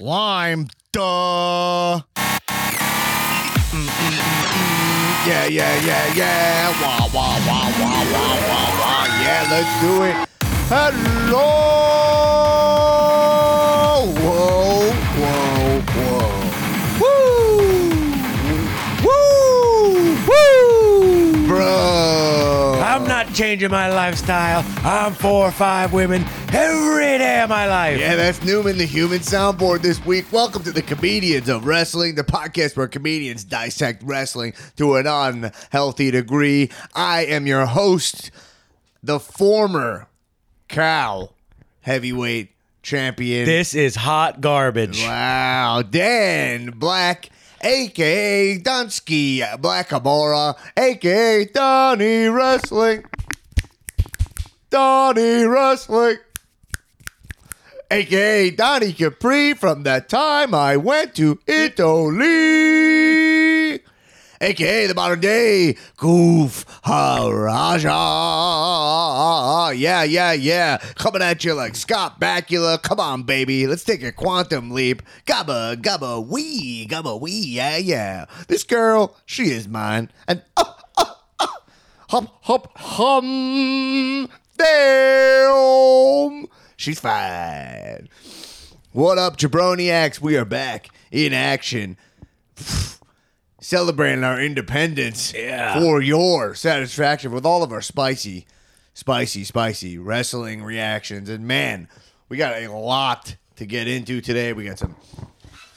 Lime, duh. Yeah, yeah, yeah, yeah. Wah, wah, wah, wah, wah, wah, wah. Yeah, let's do it. Hello. Whoa, whoa, whoa. Woo. Woo. Woo. Bro. I'm not changing my lifestyle. I'm four or five women every day of my life. Yeah, that's Newman, the human soundboard this week. Welcome to the Comedians of Wrestling, the podcast where comedians dissect wrestling to an unhealthy degree. I am your host, the former Cow heavyweight champion. This is hot garbage. Wow, Dan Black, aka Dunsky Black Amora, aka Donnie Wrestling. Donnie Wrestling. Aka Donnie Capri from that time I went to Italy. aka the modern day Goof Haraja. Yeah, yeah, yeah. Coming at you like Scott Bakula. Come on, baby. Let's take a quantum leap. Gabba, gabba, wee, gabba, wee. Yeah, yeah. This girl, she is mine. And uh, uh, uh, hop, hop, hum. Damn. She's fine. What up, Jabroniacs? We are back in action. Celebrating our independence Yeah. for your satisfaction with all of our spicy, spicy, spicy wrestling reactions. And man, we got a lot to get into today. We got some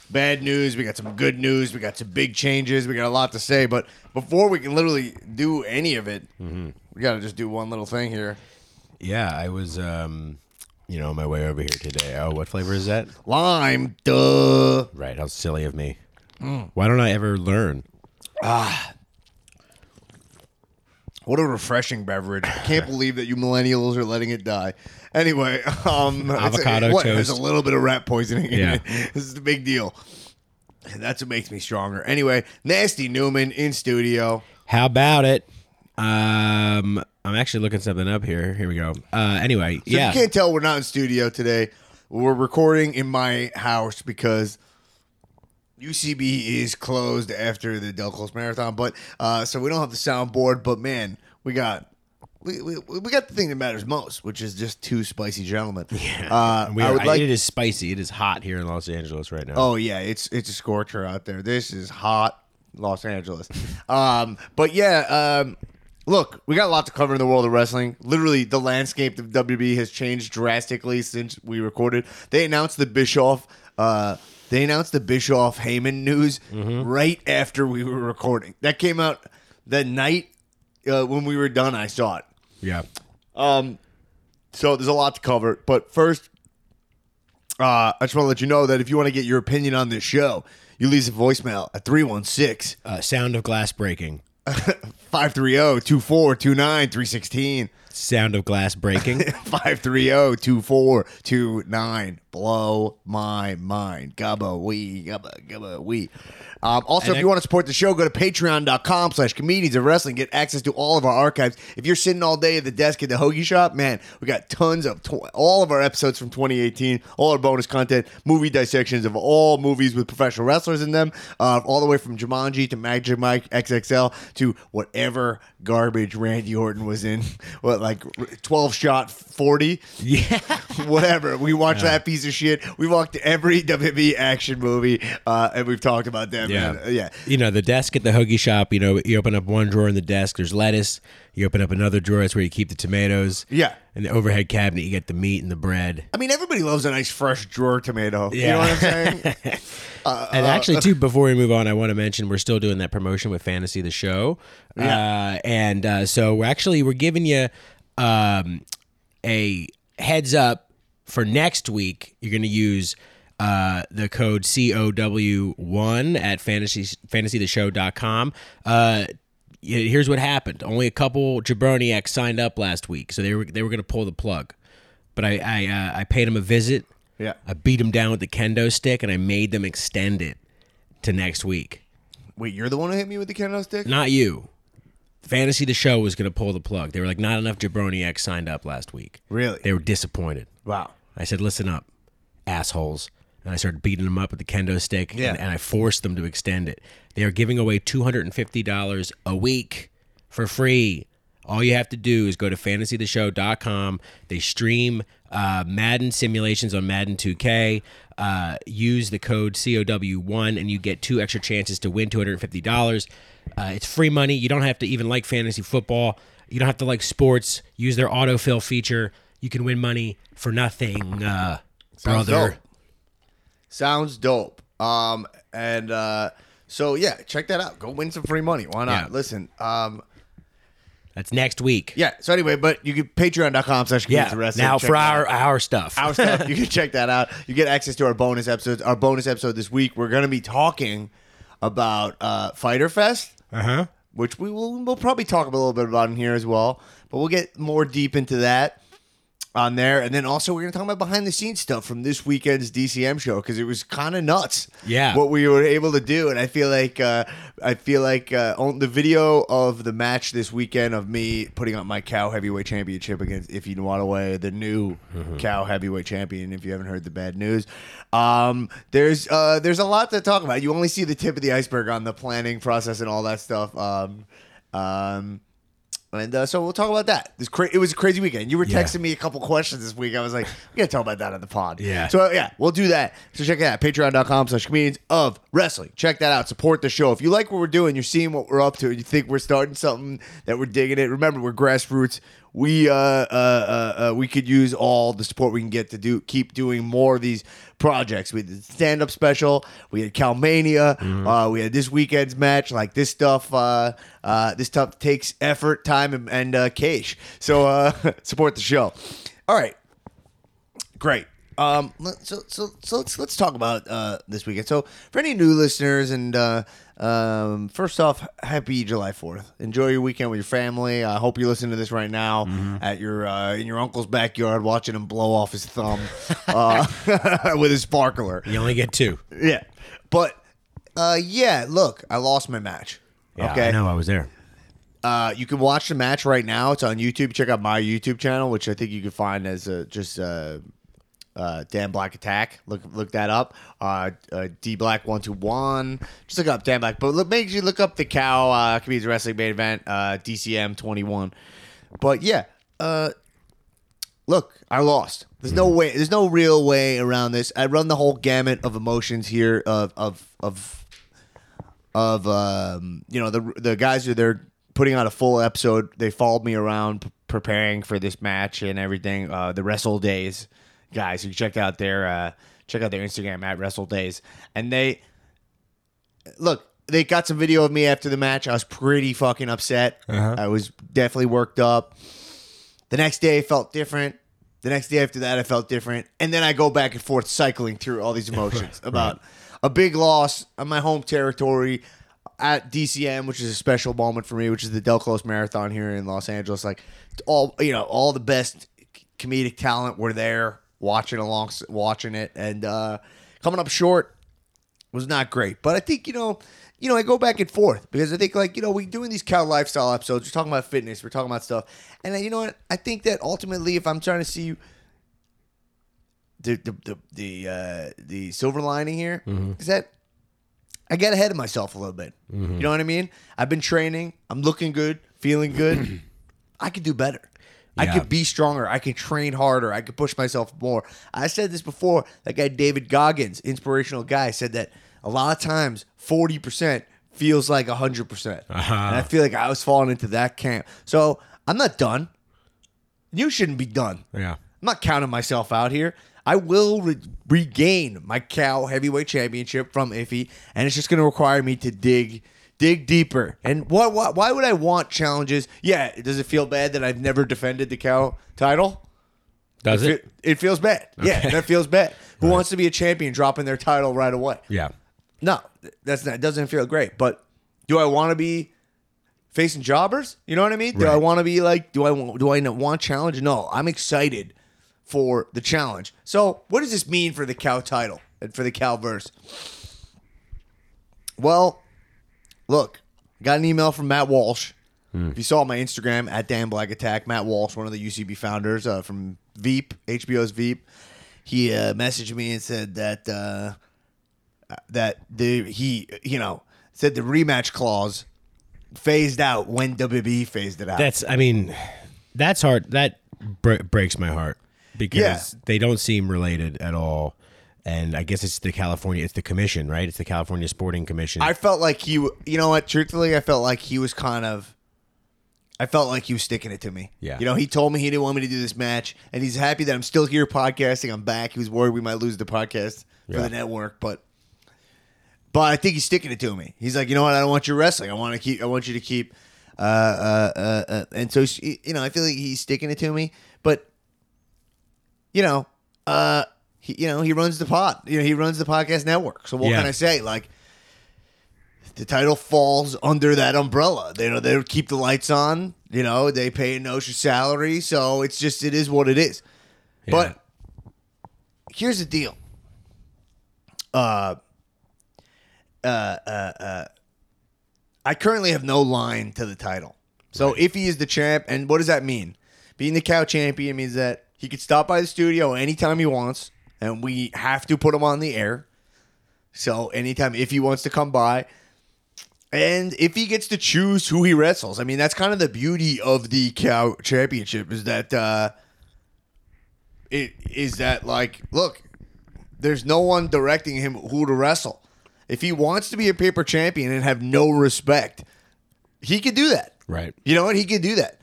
bad news, we got some good news, we got some big changes, we got a lot to say. But before we can literally do any of it, we got to just do one little thing here. Yeah, I was, um, you know, on my way over here today. Oh, what flavor is that? Lime, duh. Right. How silly of me. Why don't I ever learn? Ah. What a refreshing beverage! I can't believe that you millennials are letting it die. Anyway, um, it's Avocado what, There's a little bit of rat poisoning. in Yeah. it. this is the big deal. That's what makes me stronger. Anyway, Nasty Newman in studio. How about it? Um, I'm actually looking something up here. Here we go. Uh, anyway, So yeah. you can't tell we're not in studio today. We're recording in my house because UCB is closed after the Del Close Marathon. But uh, so we don't have the soundboard. But man, we got. We, we, we got the thing that matters most, which is just two spicy gentlemen. Yeah, uh, We I are- would like. it is spicy. It is hot here in Los Angeles right now. Oh yeah, it's it's a scorcher out there. This is hot, Los Angeles. um, but yeah, um, look, we got a lot to cover in the world of wrestling. Literally, the landscape of WB has changed drastically since we recorded. They announced the Bischoff. Uh, they announced the Bischoff Heyman news right after we were recording. That came out that night uh, when we were done. I saw it. yeah. Um, so there's a lot to cover, but first, uh, I just want to let you know that if you want to get your opinion on this show, you leave a voicemail at 316 Uh, sound of glass breaking. 530 2429 316 Sound of glass breaking. 530 2429. Blow my mind. Gubba wee, gubba, gubba wee. Um, also, And if I- you want to support the show, go to patreon.com slash comedians of wrestling. Get access to all of our archives. If you're sitting all day at the desk at the hoagie shop, man, we got tons of tw- all of our episodes from 2018, all our bonus content, movie dissections of all movies with professional wrestlers in them, uh, all the way from Jumanji to Magic Mike XXL to whatever garbage Randy Orton was in. What, like 12 shot 40? yeah. whatever. We watched that piece of shit. We walked every WWE action movie, uh, and we've talked about them. Yeah. man. Uh, yeah. You know, the desk at the hoagie shop, you know, you open up one drawer in the desk, there's lettuce. You open up another drawer, that's where you keep the tomatoes. Yeah. And the overhead cabinet, you get the meat and the bread. I mean, everybody loves a nice fresh drawer tomato. You know what I'm saying? and actually, too, before we move on, I want to mention we're still doing that promotion with Fantasy the Show. Uh, and uh, so we're actually we're giving you um, a heads up for next week. You're going to use uh, the code COW1 at fantasy fantasytheshow.com. Uh, yeah, here's what happened. Only a couple Jabroniacs signed up last week, so they were they were going to pull the plug. But I I, uh, I paid them a visit. Yeah. I beat them down with the kendo stick, and I made them extend it to next week. Wait, you're the one who hit me with the kendo stick? Not you. Fantasy the show was going to pull the plug. They were like, not enough Jabroniacs signed up last week. Really? They were disappointed. Wow. I said, listen up, assholes. And I started beating them up with the kendo stick, Yeah. and, and I forced them to extend it. They are giving away two hundred and fifty dollars a week for free. All you have to do is go to fantasytheshow.com. They stream uh, Madden simulations on Madden 2K. Uh, use the code COW1 and you get two extra chances to win $250. Uh, it's free money. You don't have to even like fantasy football. You don't have to like sports. Use their autofill feature. You can win money for nothing, uh, brother. dope. Sounds dope. Um, and uh, so yeah, check that out. Go win some free money. Why not? Yeah. Listen. Um, That's next week. yeah. So anyway, but you can patreon.com slash Yeah. Now for our our stuff. our stuff. You can check that out. You get access to our bonus episodes. Our bonus episode this week, we're going to be talking about uh, Fyter Fest, uh huh. which we will we'll probably talk a little bit about in here as well. But we'll get more deep into that on there, and then also we're going to talk about behind the scenes stuff from this weekend's DCM show because it was kind of nuts. Yeah. what we were able to do, and I feel like uh, I feel like uh, on the video of the match this weekend of me putting up my cow heavyweight championship against Ify Nwadiwe, the new cow heavyweight champion. If you haven't heard the bad news, um, there's uh, there's a lot to talk about. You only see the tip of the iceberg on the planning process and all that stuff. Um, um, and uh, so we'll talk about that. This cra- it was a crazy weekend. You were Yeah. texting me a couple questions this week. I was like, we gotta talk about that on the pod. Yeah. So yeah, we'll do that. So check it out. Patreon.com slash comedians of wrestling. Check that out. Support the show. If you like what we're doing, you're seeing what we're up to, and you think we're starting something that we're digging it. Remember, we're grassroots. We uh, uh, uh, uh, we could use all the support we can get to do keep doing more of these projects. We did stand up special. We had Calmania. Uh, we had this weekend's match. Like this stuff. Uh, uh, this stuff takes effort, time, and, and uh, cash. So uh, support the show. All right. Great. Um, so so so let's let's talk about uh this weekend. So for any new listeners, and uh, um, first off, happy July Fourth. Enjoy your weekend with your family. I hope you listen to this right now at your uh, in your uncle's backyard, watching him blow off his thumb uh, with his sparkler. You only get two. Yeah, but uh, yeah. Look, I lost my match. Yeah, okay, I know. I was there. uh, you can watch the match right now. It's on YouTube. Check out my YouTube channel, which I think you can find as uh, just uh, uh, Dan Black Attack. Look look that up. Uh, uh, D Black one two one. Just look up Dan Black. But look, make sure you look up the Cow uh, Comedians Wrestling Main Event uh, DCM twenty one. But yeah, uh, look, I lost. There's no way. There's no real way around this. I run the whole gamut of emotions here of of of of um, you know the the guys are they're putting out a full episode. They followed me around p- preparing for this match and everything. Uh, the Wrestle Days guys, you can check out their uh, check out their Instagram at Wrestle Days, and they look. They got some video of me after the match. I was pretty fucking upset. I was definitely worked up. The next day I felt different. The next day after that I felt different. And then I go back and forth cycling through all these emotions about a big loss on my home territory at DCM, which is a special moment for me, which is the Del Close Marathon here in Los Angeles. Like all you know, all the best comedic talent were there watching along watching it and uh coming up short was not great. But I think, you know, you know, I go back and forth because I think like, you know, we're doing these cow lifestyle episodes, we're talking about fitness, we're talking about stuff. And uh, you know what? I think that ultimately if I'm trying to see the the the the, uh, the silver lining here is that I get ahead of myself a little bit. You know what I mean? I've been training, I'm looking good, feeling good. I could do better. I Yeah. could be stronger. I could train harder. I could push myself more. I said this before. That guy David Goggins, inspirational guy, said that a lot of times forty percent feels like hundred percent, Uh-huh. and I feel like I was falling into that camp. So I'm not done. You shouldn't be done. Yeah. I'm not counting myself out here. I will re- regain my cow heavyweight championship from Ify, and it's just going to require me to dig dig deeper. And what, what why would I want challenges? Yeah, does it feel bad that I've never defended the cow title? Does it? It, it feels bad. Yeah, that feels bad. Who wants to be a champion dropping their title right away? Yeah. No, that's not. It Doesn't feel great. But do I want to be facing jobbers? You know what I mean? Do I want to be like? Do I want? Do I want challenge? No, I'm excited for the challenge. So, what does this mean for the cow title and for the cow verse? Well, look, got an email from Matt Walsh. If you saw my Instagram at Dan Black Attack, Matt Walsh, one of the UCB founders uh, from Veep, HBO's Veep, he uh, messaged me and said that uh, that the he you know said the rematch clause phased out when WWE phased it out. That's, I mean, that's hard. That bre- breaks my heart because Yeah. they don't seem related at all. And I guess it's the California, it's the commission, right? It's the California Sporting Commission. I felt like he, you know what? Truthfully, I felt like he was kind of. I felt like he was sticking it to me. Yeah. You know, he told me he didn't want me to do this match, and he's happy that I'm still here podcasting. I'm back. He was worried we might lose the podcast for Yeah. the network, but. But I think he's sticking it to me. He's like, you know what? I don't want you wrestling. I want to keep. I want you to keep. Uh, uh, uh, uh, and so you know, I feel like he's sticking it to me. But you know, uh, he, you know, he runs the pod. You know, he runs the podcast network. So what Yeah. can I say? Like, the title falls under that umbrella. They know they keep the lights on. You know, they pay a notion salary, so it's just it is what it is. But here's the deal. Uh, uh, uh, uh, I currently have no line to the title. So if he is the champ, and what does that mean? Being the cow champion means that he could stop by the studio anytime he wants, and we have to put him on the air. So anytime if he wants to come by, and if he gets to choose who he wrestles, I mean that's kind of the beauty of the cow championship is that uh, it is that like look, there's no one directing him who to wrestle. If he wants to be a paper champion and have no respect, he could do that. right. You know what? He could do that.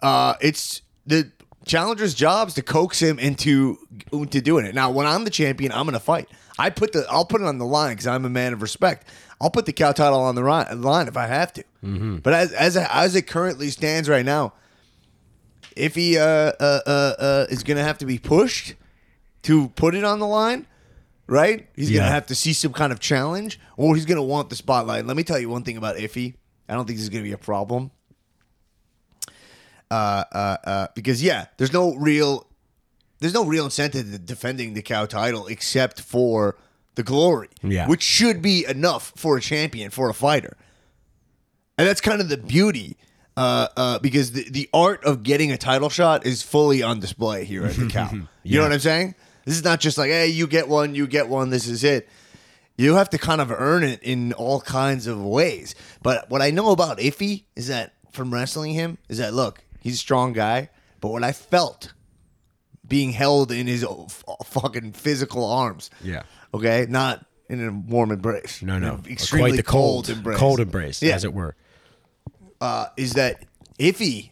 Uh, it's the challenger's job is to coax him into into doing it. Now, when I'm the champion, I'm gonna fight. I put the I'll put it on the line because I'm a man of respect. I'll put the cow title on the line if I have to. But as as as it currently stands right now, if he uh, uh, uh, uh, is gonna have to be pushed to put it on the line, right? He's Yeah. gonna have to see some kind of challenge, or he's gonna want the spotlight. Let me tell you one thing about Ify. I don't think this is gonna be a problem. Uh, uh, uh, because yeah, there's no real, there's no real incentive to defending the cow title except for the glory, Yeah. which should be enough for a champion for a fighter, and that's kind of the beauty. Uh, uh, because the, the art of getting a title shot is fully on display here at the cow. You know what I'm saying? This is not just like, hey, you get one, you get one, this is it. You have to kind of earn it in all kinds of ways. But what I know about Ify is that from wrestling him is that look, he's a strong guy. But what I felt being held in his f- fucking physical arms, Yeah. okay, not in a warm embrace, No, no. Extremely Quite the cold, cold, embrace, cold embrace, Yeah. as it were. uh, is that Ify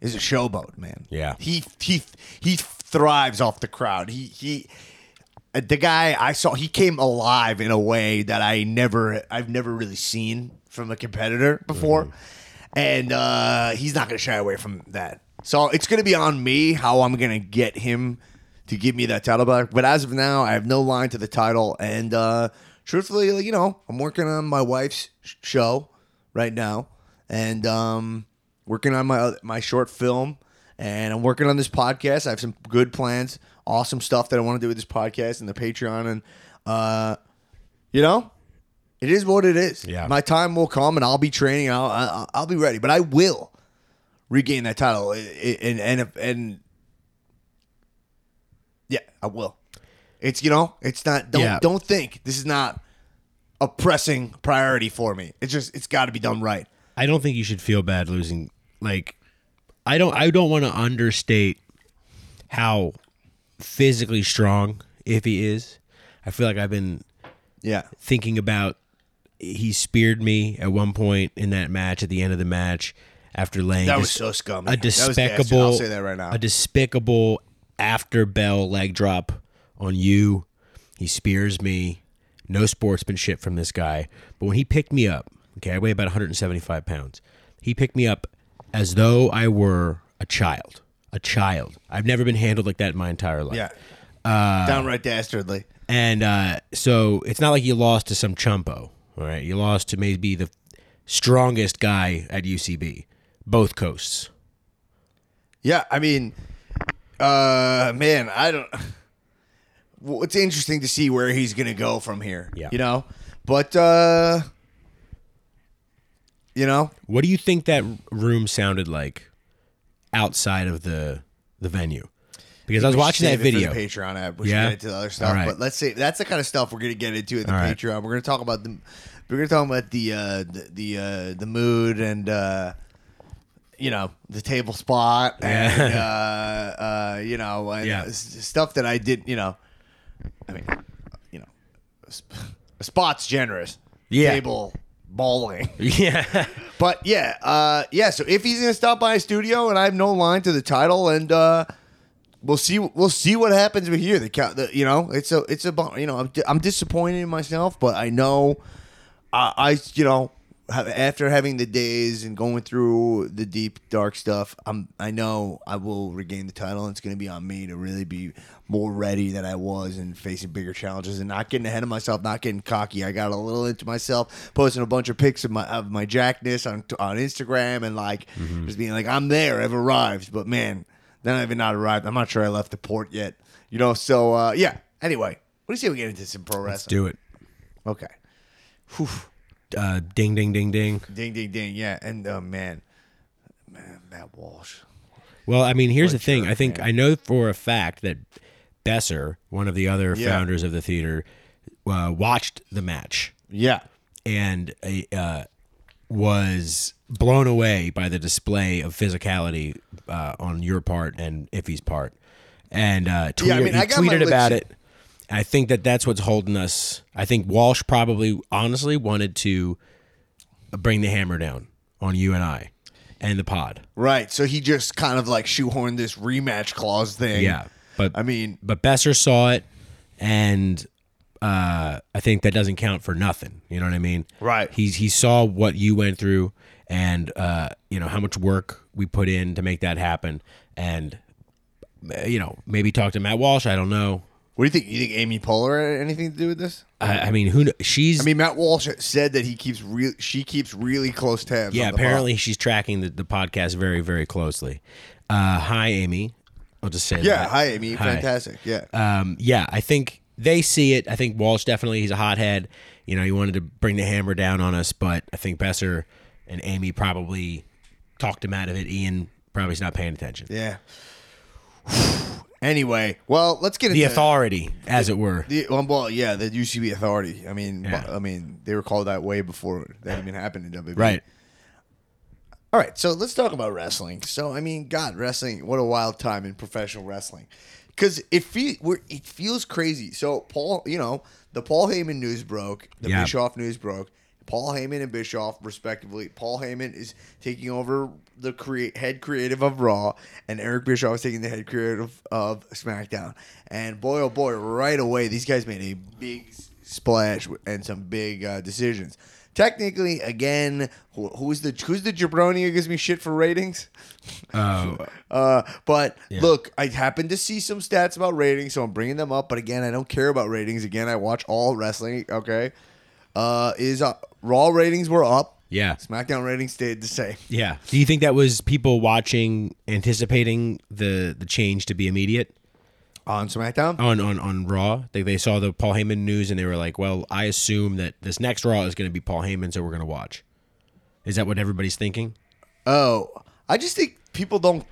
is a showboat, man. Yeah. he he he thrives off the crowd. He he. uh, The guy I saw, he came alive in a way that I never, I've never really seen from a competitor before, and uh, he's not going to shy away from that. So it's going to be on me how I'm going to get him to give me that title back. But as of now, I have no line to the title, and uh, truthfully, you know, I'm working on my wife's show right now, and um, working on my my short film, and I'm working on this podcast. I have some good plans, awesome stuff that I want to do with this podcast and the Patreon, and uh, you know, it is what it is. Yeah. my time will come, and I'll be training. I'll I'll, I'll be ready, but I will regain that title, and and and yeah, I will. It's you know, it's not. Don't Yeah. don't think this is not a pressing priority for me. It's just it's got to be done right. I don't think you should feel bad losing. Like, I don't. I don't want to understate how physically strong Ify is. I feel like I've been Yeah. thinking about. He speared me at one point in that match. At the end of the match, after laying That dis- was so scummy. a despicable. I'll say that right now. A despicable after bell leg drop on you. He spears me. No sportsmanship from this guy. But when he picked me up, okay, I weigh about 175 pounds. He picked me up as though I were a child. A child. I've never been handled like that in my entire life. yeah. Downright dastardly. And uh, so it's not like you lost to some chumpo, all right? You lost to maybe the strongest guy at UCB, both coasts. Yeah, I mean, uh, man, I don't. Well, it's interesting to see where he's gonna go from here. Yeah. you know, but uh, you know, What do you think that room sounded like outside of the the venue? Because I was watching that video. the Patreon app. We Yeah? should get into the other stuff, right. but let's say that's the kind of stuff we're gonna get into in the All right. Patreon. We're gonna talk about the we're gonna talk about the uh, the the, uh, the mood and uh, you know the table spot and uh, uh, you know and Yeah. stuff that I did. You know, I mean, you know, sp- spot's generous. Yeah. Table bowling. Yeah. But yeah, uh, yeah. So Ify's gonna stop by a studio and I have no line to the title, and uh, we'll see, we'll see what happens with here. The, the you know, it's a, it's a, you know, I'm, I'm disappointed in myself, but I know, I, I you know, after having the days and going through the deep dark stuff, I'm, I know I will regain the title, and it's gonna be on me to really be more ready than I was and facing bigger challenges and not getting ahead of myself, not getting cocky. I got a little into myself, posting a bunch of pics of my of my jackness on on Instagram and like mm-hmm. just being like, I'm there, I've arrived. But man, then I've not arrived. I'm not sure I left the port yet. You know, so uh, yeah. Anyway, what do you say we get into some pro wrestling? Let's do it. Okay. Whew. Uh, ding, ding, ding, ding. Ding ding ding. Yeah, and uh, man, man, Matt Walsh. Well, I mean, here's the thing. I think man. I know for a fact that Besser, one of the other Yeah. founders of the theater, uh, watched the match Yeah. and uh, was blown away by the display of physicality uh, on your part and Ify's part, and uh, tweeted, Yeah, I mean, he tweeted about it. I think that that's what's holding us. I think Walsh probably, honestly, wanted to bring the hammer down on you and I and the pod. Right. So he just kind of like shoehorned this rematch clause thing. Yeah, but I mean, but Besser saw it, and uh, I think that doesn't count for nothing. You know what I mean? Right. He he saw what you went through, and uh, you know how much work we put in to make that happen, and uh, you know maybe talk to Matt Walsh. I don't know. what do you think? You think Amy Poehler had anything to do with this? I, I mean, who? kn- She's I mean, Matt Walsh said that he keeps real. She keeps really close tabs. yeah. on the Apparently, she's tracking the, the podcast very very closely. Uh, hi, Amy. I'll just say. Yeah. that. Hi, Amy. Hi. Fantastic. Yeah. um, yeah, I think they see it. I think Walsh definitely he's a hothead. You know, he wanted to bring the hammer down on us, but I think Besser and Amy probably talked him out of it. Ian probably is not paying attention. yeah. anyway, well, let's get The into authority, as it were. The, well, well, yeah, the UCB authority. I mean, Yeah. I mean, they were called that way before that even happened in WWE. Right. All right, so let's talk about wrestling. So, I mean, God, wrestling, what a wild time in professional wrestling. Because it, fe- it feels crazy. So, Paul, you know, the Paul Heyman news broke, the Yeah. Bischoff news broke. Paul Heyman and Bischoff, respectively. Paul Heyman is taking over the create head creative of Raw, and Eric Bischoff is taking the head creative of SmackDown. And boy, oh boy, right away, these guys made a big splash and some big uh, decisions. Technically, again, who, who's the who's the jabroni who gives me shit for ratings? Oh, Uh, but look, I happen to see some stats about ratings, so I'm bringing them up. But again, I don't care about ratings. Again, I watch all wrestling. Okay, uh, is uh, Raw ratings were up. yeah, SmackDown ratings stayed the same. yeah. Do you think that was people watching, anticipating the the change to be immediate On SmackDown, on on on Raw? They they saw the Paul Heyman news and they were like, "Well, I assume that this next Raw is going to be Paul Heyman, so we're going to watch." Is that what everybody's thinking? oh, I just think people don't.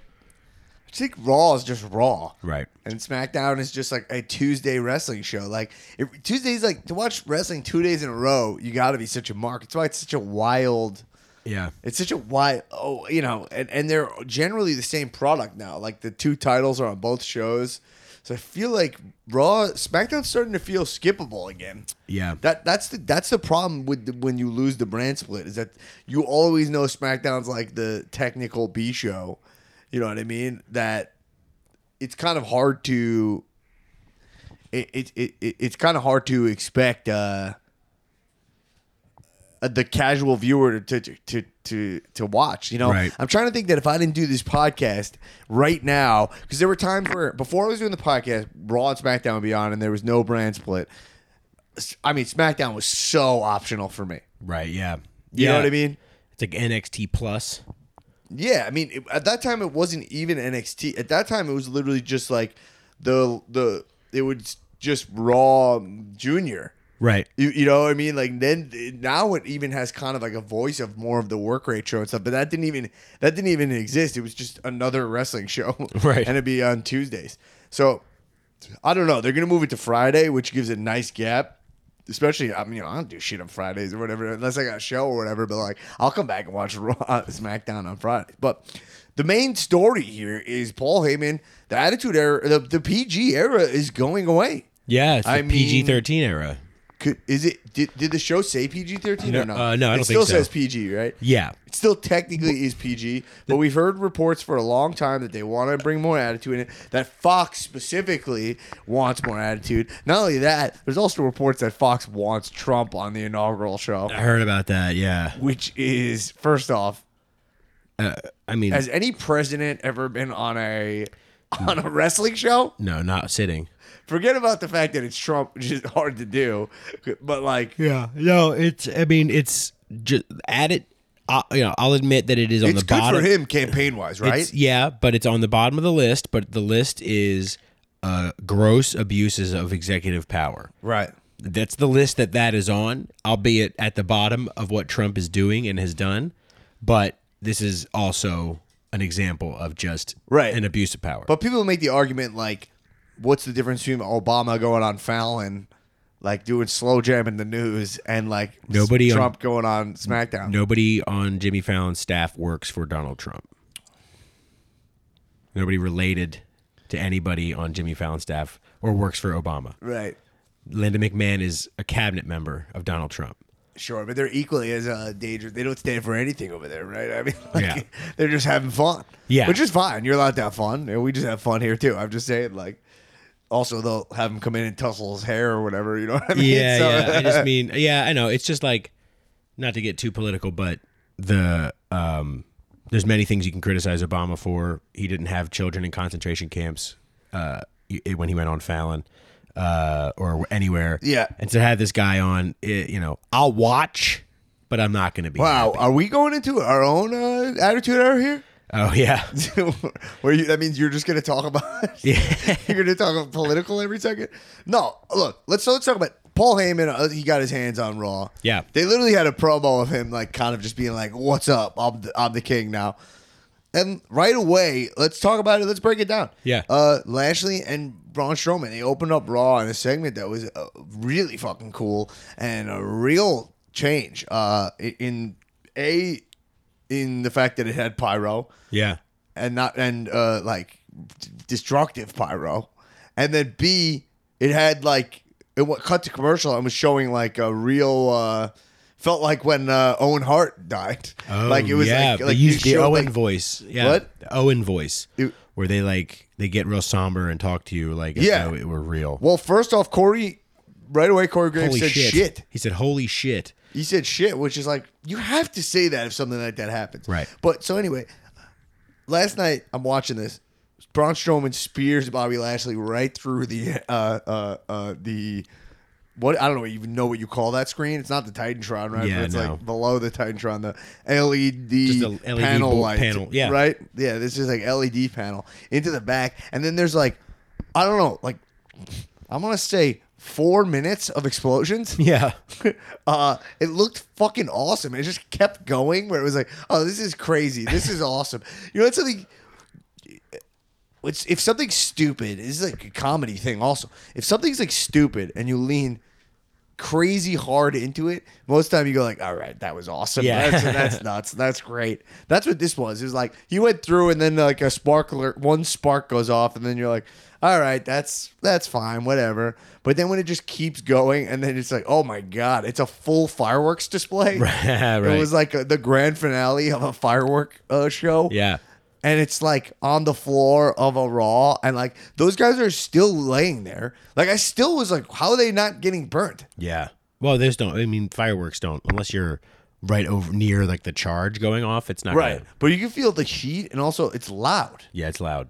I think Raw is just Raw. Right. And SmackDown is just like a Tuesday wrestling show. Like if, Tuesdays, like to watch wrestling two days in a row, you got to be such a mark. It's why it's such a wild. Yeah. It's such a wild. oh, you know, and, and they're generally the same product now. Like the two titles are on both shows, so I feel like Raw, SmackDown's starting to feel skippable again. Yeah. That that's the that's the problem with the, when you lose the brand split is that you always know SmackDown's like the technical B show. You know what I mean? That it's kind of hard to. It, it, it, it it's kind of hard to expect uh, uh, the casual viewer to to to to, to watch. You know, Right. I'm trying to think that if I didn't do this podcast right now, because there were times where before I was doing the podcast, Raw and SmackDown would be on, and there was no brand split. I mean, SmackDown was so optional for me. Right. Yeah. You know what I mean? It's like NXT plus. Yeah, I mean, it, at that time it wasn't even NXT. At that time, it was literally just like the the it was just Raw Junior. Right. You, you know what I mean? Like then now it even has kind of like a voice of more of the work rate show and stuff. But that didn't even that didn't even exist. It was just another wrestling show, Right. And it'd be on Tuesdays. So I don't know. They're gonna move it to Friday, which gives a nice gap. Especially, I mean, you know, I don't do shit on Fridays or whatever, unless I got a show or whatever. But like, I'll come back and watch Raw, SmackDown on Friday. But the main story here is Paul Heyman. The Attitude Era, the, the PG era is going away. Yeah, it's the I mean- PG thirteen era. Could, is it? Did, did the show say PG thirteen or No, not? uh, no, I it don't think still so. says PG, right? Yeah, It still technically is PG, but we've heard reports for a long time that they want to bring more attitude in it. That Fox specifically wants more attitude. Not only that, there's also reports that Fox wants Trump on the inaugural show, I heard about that. Yeah, which is first off, uh, I mean, has any president ever been on a on a wrestling show? no, not sitting. Forget about the fact that it's Trump, which is hard to do, but like Yeah, no, it's. I mean, it's just add it. Uh, you know, I'll admit that it is on it's the good bottom. for him campaign wise, right? It's- yeah, but it's on the bottom of the list. But the list is uh, gross abuses of executive power. right. That's the list that that is on, albeit at the bottom of what Trump is doing and has done. But this is also an example of just Right. an abuse of power. But people make the argument like, what's the difference between Obama going on Fallon, like doing slow jam in the news, and like Nobody on- Trump going on SmackDown? Nobody on Jimmy Fallon's staff works for Donald Trump. Nobody related to anybody on Jimmy Fallon's staff or works for Obama. Right. Linda McMahon is a cabinet member of Donald Trump. Sure, but they're equally as uh, dangerous. They don't stand for anything over there, right? I mean, like, Yeah. they're just having fun. Yeah. which is fine. You're allowed to have fun. We just have fun here too. I'm just saying, like, also they'll have him come in and tussle his hair or whatever. You know what I mean? Yeah, So- yeah. I just mean, yeah, I know. It's just like, not to get too political, but the um, there's many things you can criticize Obama for. He didn't have children in concentration camps uh, when he went on Fallon uh, or anywhere. Yeah. and to have this guy on, it, you know, I'll watch, but I'm not going to be. Wow, happy. are we going into our own uh, attitude hour here? Oh yeah. Where you, that means you're just going to talk about Yeah. you're going to talk about political every second. No, look, let's so let's talk about Paul Heyman. Uh, he got his hands on Raw. Yeah. they literally had a promo of him like kind of just being like, "What's up? I'm the, I'm the king now." And right away, let's talk about it. Let's break it down. Yeah. Uh, Lashley and Braun Strowman they opened up Raw in a segment that was uh, really fucking cool and a real change. Uh, in a in the fact that it had pyro Yeah. and not and uh like d- destructive pyro and then b it had like it wa- cut to commercial and was showing like a real uh felt like when uh owen hart died Oh, like it was yeah. like, they like used the Owen like- voice. Yeah. What? The Owen voice. It- where they like they get real somber and talk to you like Yeah. it were real. well first off corey right away corey graves Holy said shit. shit. He said, "Holy shit." He said shit which is like you have to say that if something like that happens Right. but so anyway last night i'm watching this Braun Strowman spears Bobby Lashley right through the uh uh uh the what I don't know even know what you call that screen. It's not the Titantron, right? Yeah, it's no. like below the Titantron, the LED, a LED panel light, panel, yeah. right? Yeah, this is like LED panel into the back, and then there's like I don't know, like I'm gonna say four minutes of explosions. Yeah. uh, it looked fucking awesome. It just kept going where it was like, oh, this is crazy. This is awesome. You know, it's something. It's if something's stupid, this is like a comedy thing. Also, if something's like stupid and you lean crazy hard into it, most of the time you go like, all right, that was awesome. Yeah. That's, that's nuts. That's great. That's what this was. It was like you went through and then like a sparkler, one spark goes off, and then you're like, all right, that's that's fine, whatever. But then when it just keeps going, and then it's like, oh my god, it's a full fireworks display. right. It was like a, the grand finale of a firework uh, show. Yeah. And it's like on the floor of a Raw, and like those guys are still laying there. Like I still was like, how are they not getting burnt? Yeah. Well, there's don't. I mean, fireworks don't unless you're right over near like the charge going off. It's not Gonna, But you can feel the heat, and also it's loud. yeah, it's loud.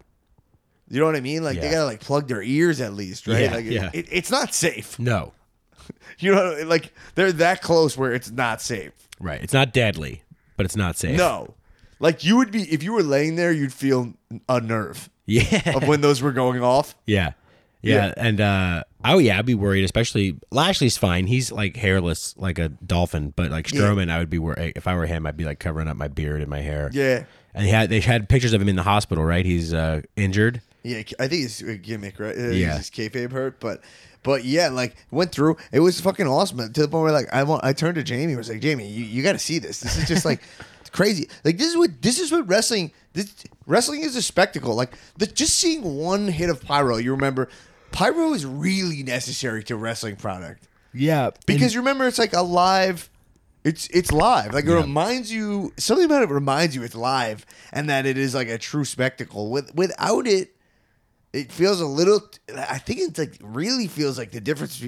You know what I mean? Like they Yeah. gotta like plug their ears at least, right? Yeah, like yeah. It, it's not safe. No. You know, like they're that close where it's not safe. Right. It's not deadly, but it's not safe. No, like you would be if you were laying there, you'd feel a nerve Yeah. of when those were going off. Yeah. Yeah. Yeah. And uh oh yeah, I'd be worried, especially Lashley's fine. He's like hairless like a dolphin, but like Strowman, I would be worried if I were him, I'd be like covering up my beard and my hair. Yeah, And he had they had pictures of him in the hospital, right? He's uh injured. Yeah, I think it's a gimmick, right? Yeah. it's kayfabe hurt, but but yeah, like went through. It was fucking awesome to the point where like I want. I turned to Jamie. and was like, Jamie, you, you got to see this. This is just like crazy. Like this is what this is what wrestling. This wrestling is a spectacle. Like the just seeing one hit of pyro. You remember, pyro is really necessary to wrestling product Yeah, because you remember it's like a live. It's it's live. Like it reminds you something about it reminds you it's live and that it is like a true spectacle. With without it, it feels a little. I think it's like really feels like the difference.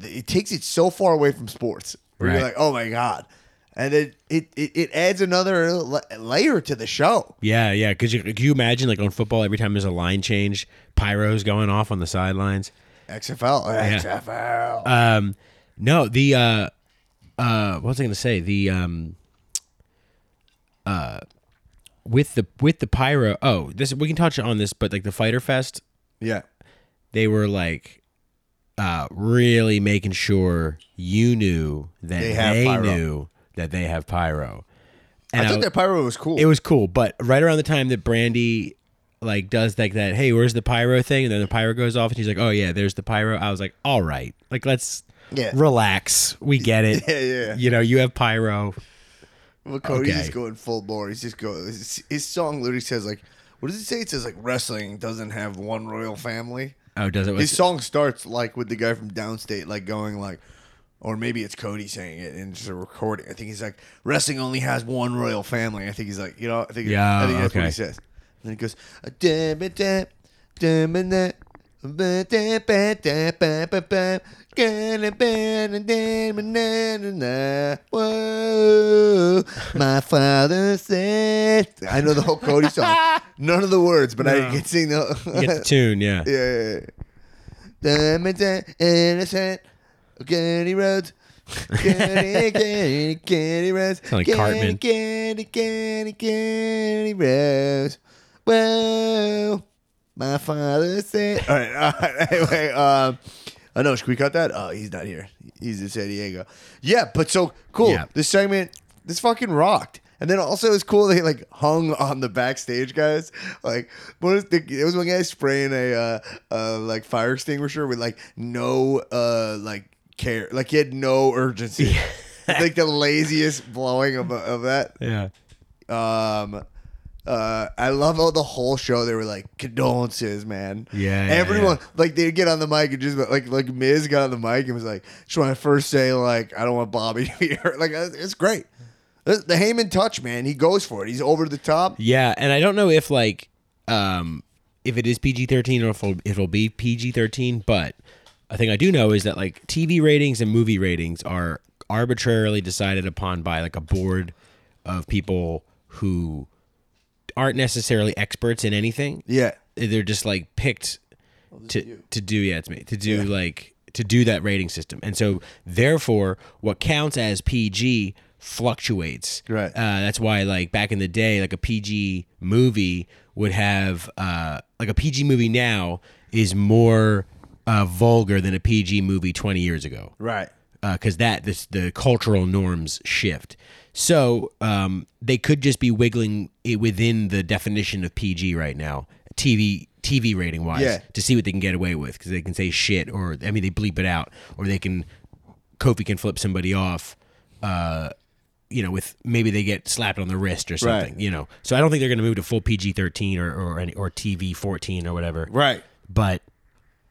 It takes it so far away from sports. Where You're Right. like, oh my god, and it it it, adds another la- layer to the show. yeah, yeah. Because you, can you imagine like on football, every time there's a line change, pyros going off on the sidelines. XFL, XFL. Um, no, the uh, uh, what was I going to say? The um, uh, with the with the pyro. Oh, this we can touch on this, but like the Fyter Fest, yeah, they were like uh really making sure you knew that They they, have pyro. knew that they have pyro. I And thought I- that pyro was cool. it was cool, but right around the time that Brandi like does like that, hey, where's the pyro thing? And then the pyro goes off, and she's like, oh yeah, there's the pyro. I was like, all right, like let's Yeah. relax. We get it. Yeah, yeah. You know, you have pyro. Well, Cody's Okay. just going full bore. He's just going. His, his song literally says like, what does it say? It says like wrestling doesn't have one royal family. Oh, does it? His song starts like with the guy from Downstait like going like, or maybe it's Cody saying it in just a recording. I think he's like wrestling only has one royal family. I think he's like you know I think Yeah, I think that's what he says. And then he goes. "Damn it, damn, damn it, damn." Ba- da- ba- da- ba- ba- ba. Gonna ba- da- da- ba- na- na- na. Whoa, my father said. I know the whole Cody song, none of the words, but I No. can sing the. You get the tune, yeah. Yeah, yeah, yeah. Damn it, damn, innocent. Kenny Rhodes. Kenny, Kenny, Kenny Rhodes. Sound like Kenny, Cartman. Kenny, Kenny, Kenny Rhodes. Whoa, my father said. All right, right. Anyway, um, I know. Should we cut that? Oh, he's not here. He's in San Diego. Yeah, but so cool. Yeah. This segment, this fucking rocked. And then also it's cool they like hung on the backstage guys. Like what is the it was one guy spraying a uh, uh like fire extinguisher with like no uh like care. Like he had no urgency. It's like the laziest blowing of of that. Yeah. Um uh, I love how the whole show they were like condolences, man. Yeah, yeah, everyone like they'd get on the mic and just like like Miz got on the mic and was like, just want to first say like I don't want Bobby to be hurt. Like it's great. The, the Heyman touch, man. He goes for it. He's over the top. Yeah, and I don't know if like um if it is PG thirteen or if it'll, it'll be PG thirteen, but a thing I do know is that like TV ratings and movie ratings are arbitrarily decided upon by like a board of people who aren't necessarily experts in anything. Yeah, They're just like picked to to do yeah, it's me to do like to do that rating system, and so therefore, what counts as PG fluctuates. Right. Uh, that's why, like back in the day, like a PG movie would have uh, like a PG movie now is more uh, vulgar than a PG movie twenty years ago right. because that this the cultural norms shift. So um, they could just be wiggling it within the definition of PG right now, TV TV rating wise, Yeah. to see what they can get away with because they can say shit or I mean they bleep it out or they can Kofi can flip somebody off. Uh, you know, with maybe they get slapped on the wrist or something. Right. You know, so I don't think they're going to move to full PG thirteen or or any, or TV fourteen or whatever. Right. But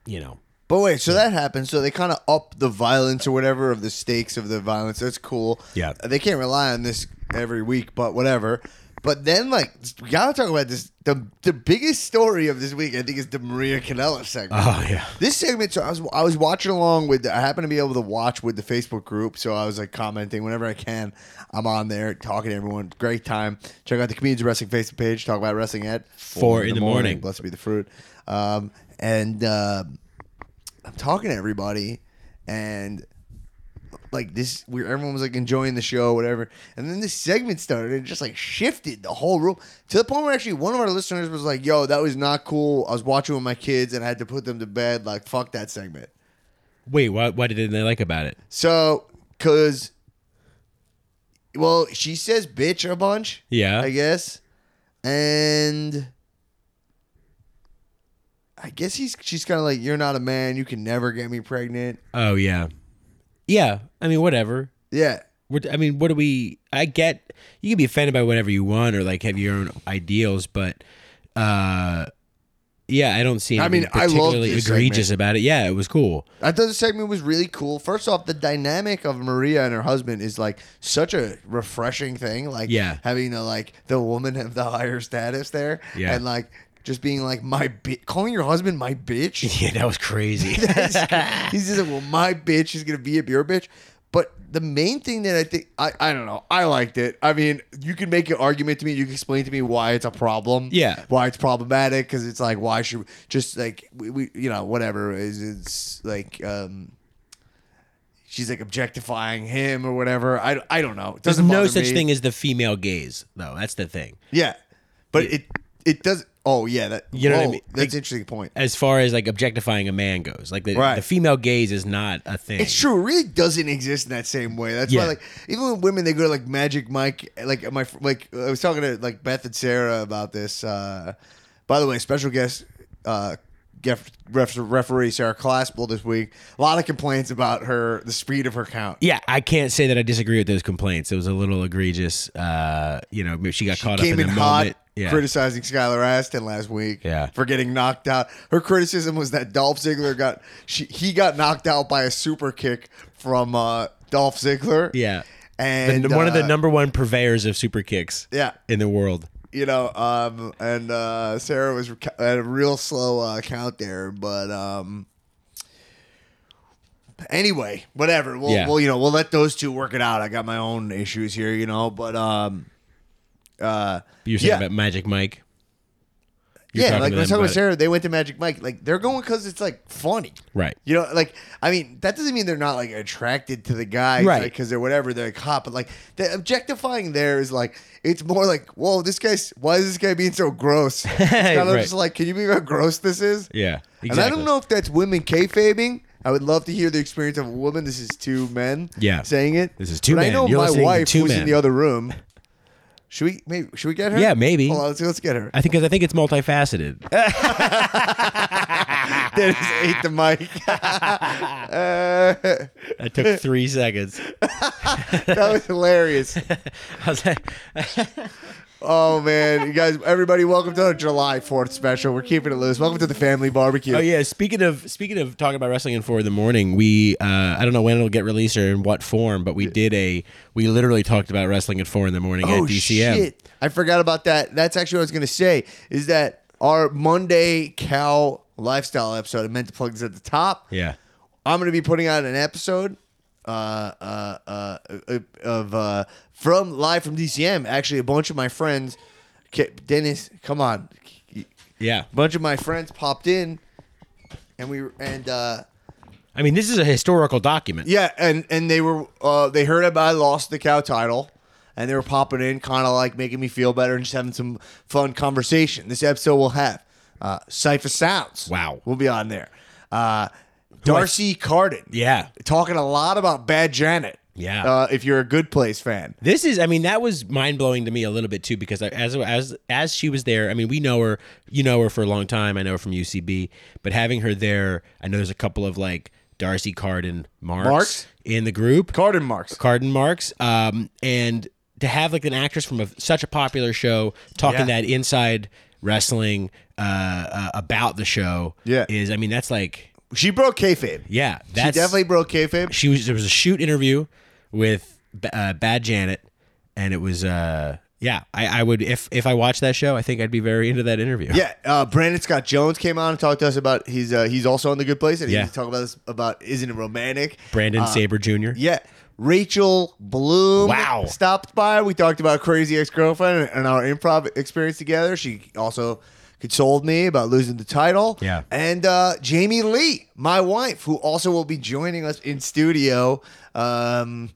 you know, But wait, so that happened. So they kind of up the violence or whatever of the stakes of the violence. That's cool. Yeah. They can't rely on this every week, but whatever. But then, like, we gotta talk about this. The the biggest story of this week, I think, is the Maria Canella segment. Oh, yeah. This segment. So I was I was watching along with. I happen to be able to watch with the Facebook group, so I was like commenting whenever I can. I'm on there talking to everyone. Great time. Check out the Comedians of Wrestling Facebook page. Talk about wrestling at Four in the morning. Blessed be the fruit. Um, and uh, I'm talking to everybody, and like this, we everyone was like enjoying the show, whatever. And then this segment started, and it just like shifted the whole room to the point where actually one of our listeners was like, "Yo, that was not cool. I was watching with my kids, and I had to put them to bed. Like, fuck that segment." wait, what what did they like about it? So, cause, well, she says bitch a bunch. Yeah. I guess, and I guess he's she's kind of like, "You're not a man. You can never get me pregnant." Oh yeah, yeah. I mean, whatever. Yeah, What I mean, what do we? I get you can be offended by whatever you want or like have your own ideals, but uh, yeah, I don't see. I Anything mean, I particularly this egregious about it. Yeah, it was cool. I thought the segment was really cool. First off, the dynamic of Maria and her husband is like such a refreshing thing. Like, Yeah. having the like the woman have the higher status there, Yeah. and like just being like my bitch, calling your husband my bitch. Yeah, that was crazy. He's just like, well, my bitch is gonna be a your bitch. But the main thing that I think I, I don't know, I liked it. I mean, you can make an argument to me, you can explain to me why it's a problem. Yeah. Why it's problematic, because it's like why should just like we, we you know, whatever is it's like um she's like objectifying him or whatever. I, I don't know. It There's no such me. thing as the female gaze, though. That's the thing. Yeah. But it it does oh yeah, that You know what I mean? That's Like- an interesting point. As far as like objectifying a man goes, like the, Right. the female gaze is not a thing. It's true. It really doesn't exist in that same way. That's why, like, even with women they go to like Magic Mike, like my like I was talking to like Beth and Sarah about this. Uh, by the way, special guest uh, gef- ref- referee Sarah Claspel this week. A lot of complaints about her the speed of her count. Yeah, I can't say that I disagree with those complaints. It was a little egregious. Uh, you know, she got caught up in in the hot, moment. Yeah. criticizing Skylar Aston last week. Yeah. for getting knocked out. Her criticism was that Dolph Ziggler got she he got knocked out by a super kick from uh, Dolph Ziggler. yeah. and The- one of the uh, number one purveyors of super kicks yeah. in the world. You know, um, and uh, Sarah was rec- at a real slow uh, count there, but um, anyway, whatever. We'll, Yeah. well, you know, we'll let those two work it out. I got my own issues here, you know, but um, uh, You're saying yeah, about Magic Mike. You're yeah, like I was talking about. Sarah, they went to Magic Mike. Like they're going because it's like funny. Right. You know, like I mean, that doesn't mean they're not like attracted to the guy, Right. Because they're whatever they're like hot, but like the objectifying there is like it's more like, whoa, this guy's why is this guy being so gross? It's kind of Right. just like, can you believe how gross this is? Yeah. Exactly. And I don't know if that's women kayfabing. I would love to hear the experience of a woman. This is two men, Yeah. saying it. This is two but I men. know You're my wife who's in the other room. Should we? Maybe should we get her? Yeah, maybe. Hold on, let's, let's get her. I think 'cause I think it's multifaceted. Dennis ate the mic. Uh, That took three seconds. that was hilarious. I was like, Oh man, you guys, everybody, welcome to our July Fourth special. We're keeping it loose. Welcome to the family barbecue. oh yeah. Speaking of speaking of talking about wrestling in four in the morning, we uh, I don't know when it'll get released or in what form, but we did a we literally talked about wrestling at four in the morning Oh at DCM. shit! I forgot about that. That's actually what I was gonna say. Is that our Monday cow lifestyle episode? I meant to plug this at the top. Yeah. I'm going to be putting out an episode uh, uh, uh, of uh, from live from DCM. Actually, a bunch of my friends, Dennis, come on, Yeah. a bunch of my friends popped in, and we and uh, I mean, this is a historical document. yeah, and and they were uh, they heard about I lost the cow title. And they were popping in, kind of like making me feel better and just having some fun conversation. This episode will have uh, Cipha Sounds. Wow. We'll be on there. Uh, D'Arcy Carden. Yeah. talking a lot about Bad Janet. Yeah. Uh, if you're a Good Place fan. This is, I mean, that was mind blowing to me a little bit too because as as as she was there, I mean, we know her, you know her for a long time. I know her from UCB, but having her there, I know there's a couple of like D'Arcy Carden marks, Marks? in the group, Carden marks. Carden marks, um, and to have like an actress from a, such a popular show talking Yeah. that inside wrestling uh, uh, about the show, Yeah. is I mean that's like She broke kayfabe. yeah, She that's definitely broke kayfabe. she was there was a shoot interview with uh, Bad Janet, and it was uh yeah I, I would if if I watched that show I think I'd be very into that interview. Yeah, uh, Brandon Scott Jones came on and talked to us about he's uh, he's also on the Good Place and Yeah. he's talking about this about isn't it romantic? Brandon Uh, Saber Jr. Yeah. Rachel Bloom Wow. stopped by. We talked about Crazy Ex Girlfriend and our improv experience together. She also consoled me about losing the title. Yeah. And uh, Jamie Lee, my wife, who also will be joining us in studio. Um,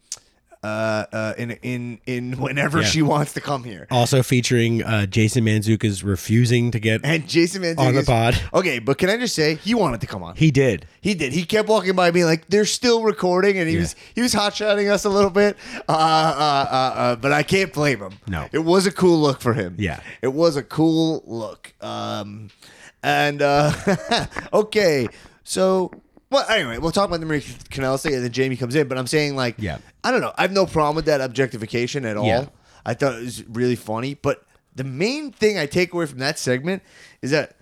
uh, uh, in in in whenever Yeah. she wants to come here. Also featuring uh, Jason Mantzoukas refusing to get. And Jason Mantzoukas. On the pod. Okay, but can I just say he wanted to come on. He did. He did. He kept walking by, me like, "They're still recording," and he Yeah. was he was hot shotting us a little bit. Uh, uh, uh, uh, but I can't blame him. No. it was a cool look for him. Yeah. it was a cool look. Um, And uh, okay, so well, anyway, we'll talk about the Marie Kanellis thing, and then Jamie comes in. But I'm saying, like, Yeah. I don't know. I have no problem with that objectification at all. Yeah. I thought it was really funny. But the main thing I take away from that segment is that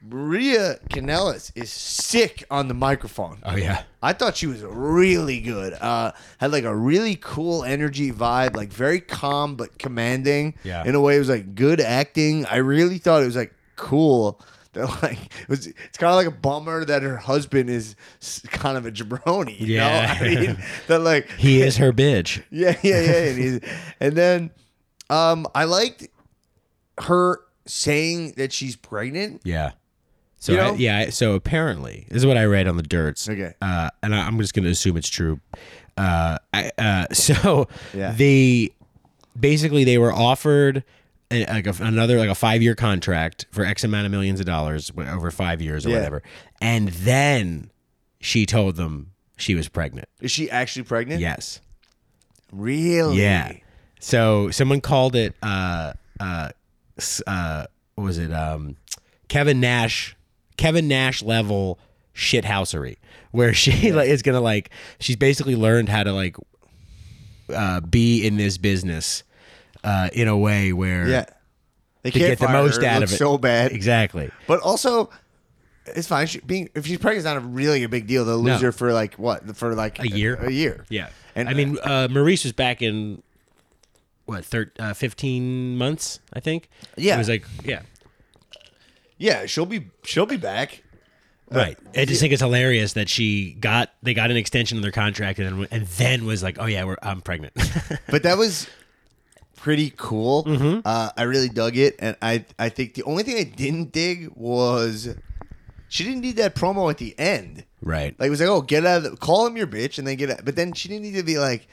Maria Kanellis is sick on the microphone. Oh yeah. I thought she was really good. Uh, had like a really cool energy vibe, like very calm but commanding. Yeah. In a way, it was like good acting. I really thought it was like cool. That like it was. It's kind of like a bummer that her husband is kind of a jabroni. You Yeah. Know? I mean, that like He is her bitch. yeah, yeah, yeah. And, he's, and then um, I liked her saying that she's pregnant. Yeah. So You I- yeah, so apparently this is what I read on the dirts. Okay. uh, and I, I'm just going to assume it's true. Uh, I, uh, so Yeah. they basically they were offered like a, another like a five year contract for X amount of millions of dollars over five years or Yeah. whatever, and then she told them she was pregnant. Is she actually pregnant? Yes. Really? Yeah. So someone called it uh uh uh what was it um Kevin Nash Kevin Nash level shithousery where she like is gonna like she's basically learned how to like uh be in this business uh in a way where Yeah. They to can't get the most out of it So bad. exactly But also, it's fine. She, being if she's pregnant, it's not a really a big deal. They'll lose No. her for like what? For like A year? A year. yeah And I mean uh Maurice was back in what thir- uh, 15 months I think Yeah. it was like yeah yeah, she'll be she'll be back. Right. I just think it's hilarious that she got they got an extension of their contract and then, and then was like, oh yeah, we're I'm pregnant. But that was pretty cool. Mm-hmm. Uh, I really dug it, and I I think the only thing I didn't dig was she didn't need that promo at the end. right. Like it was like, oh, get out of the, call him your bitch, and then get out. But then she didn't need to be like,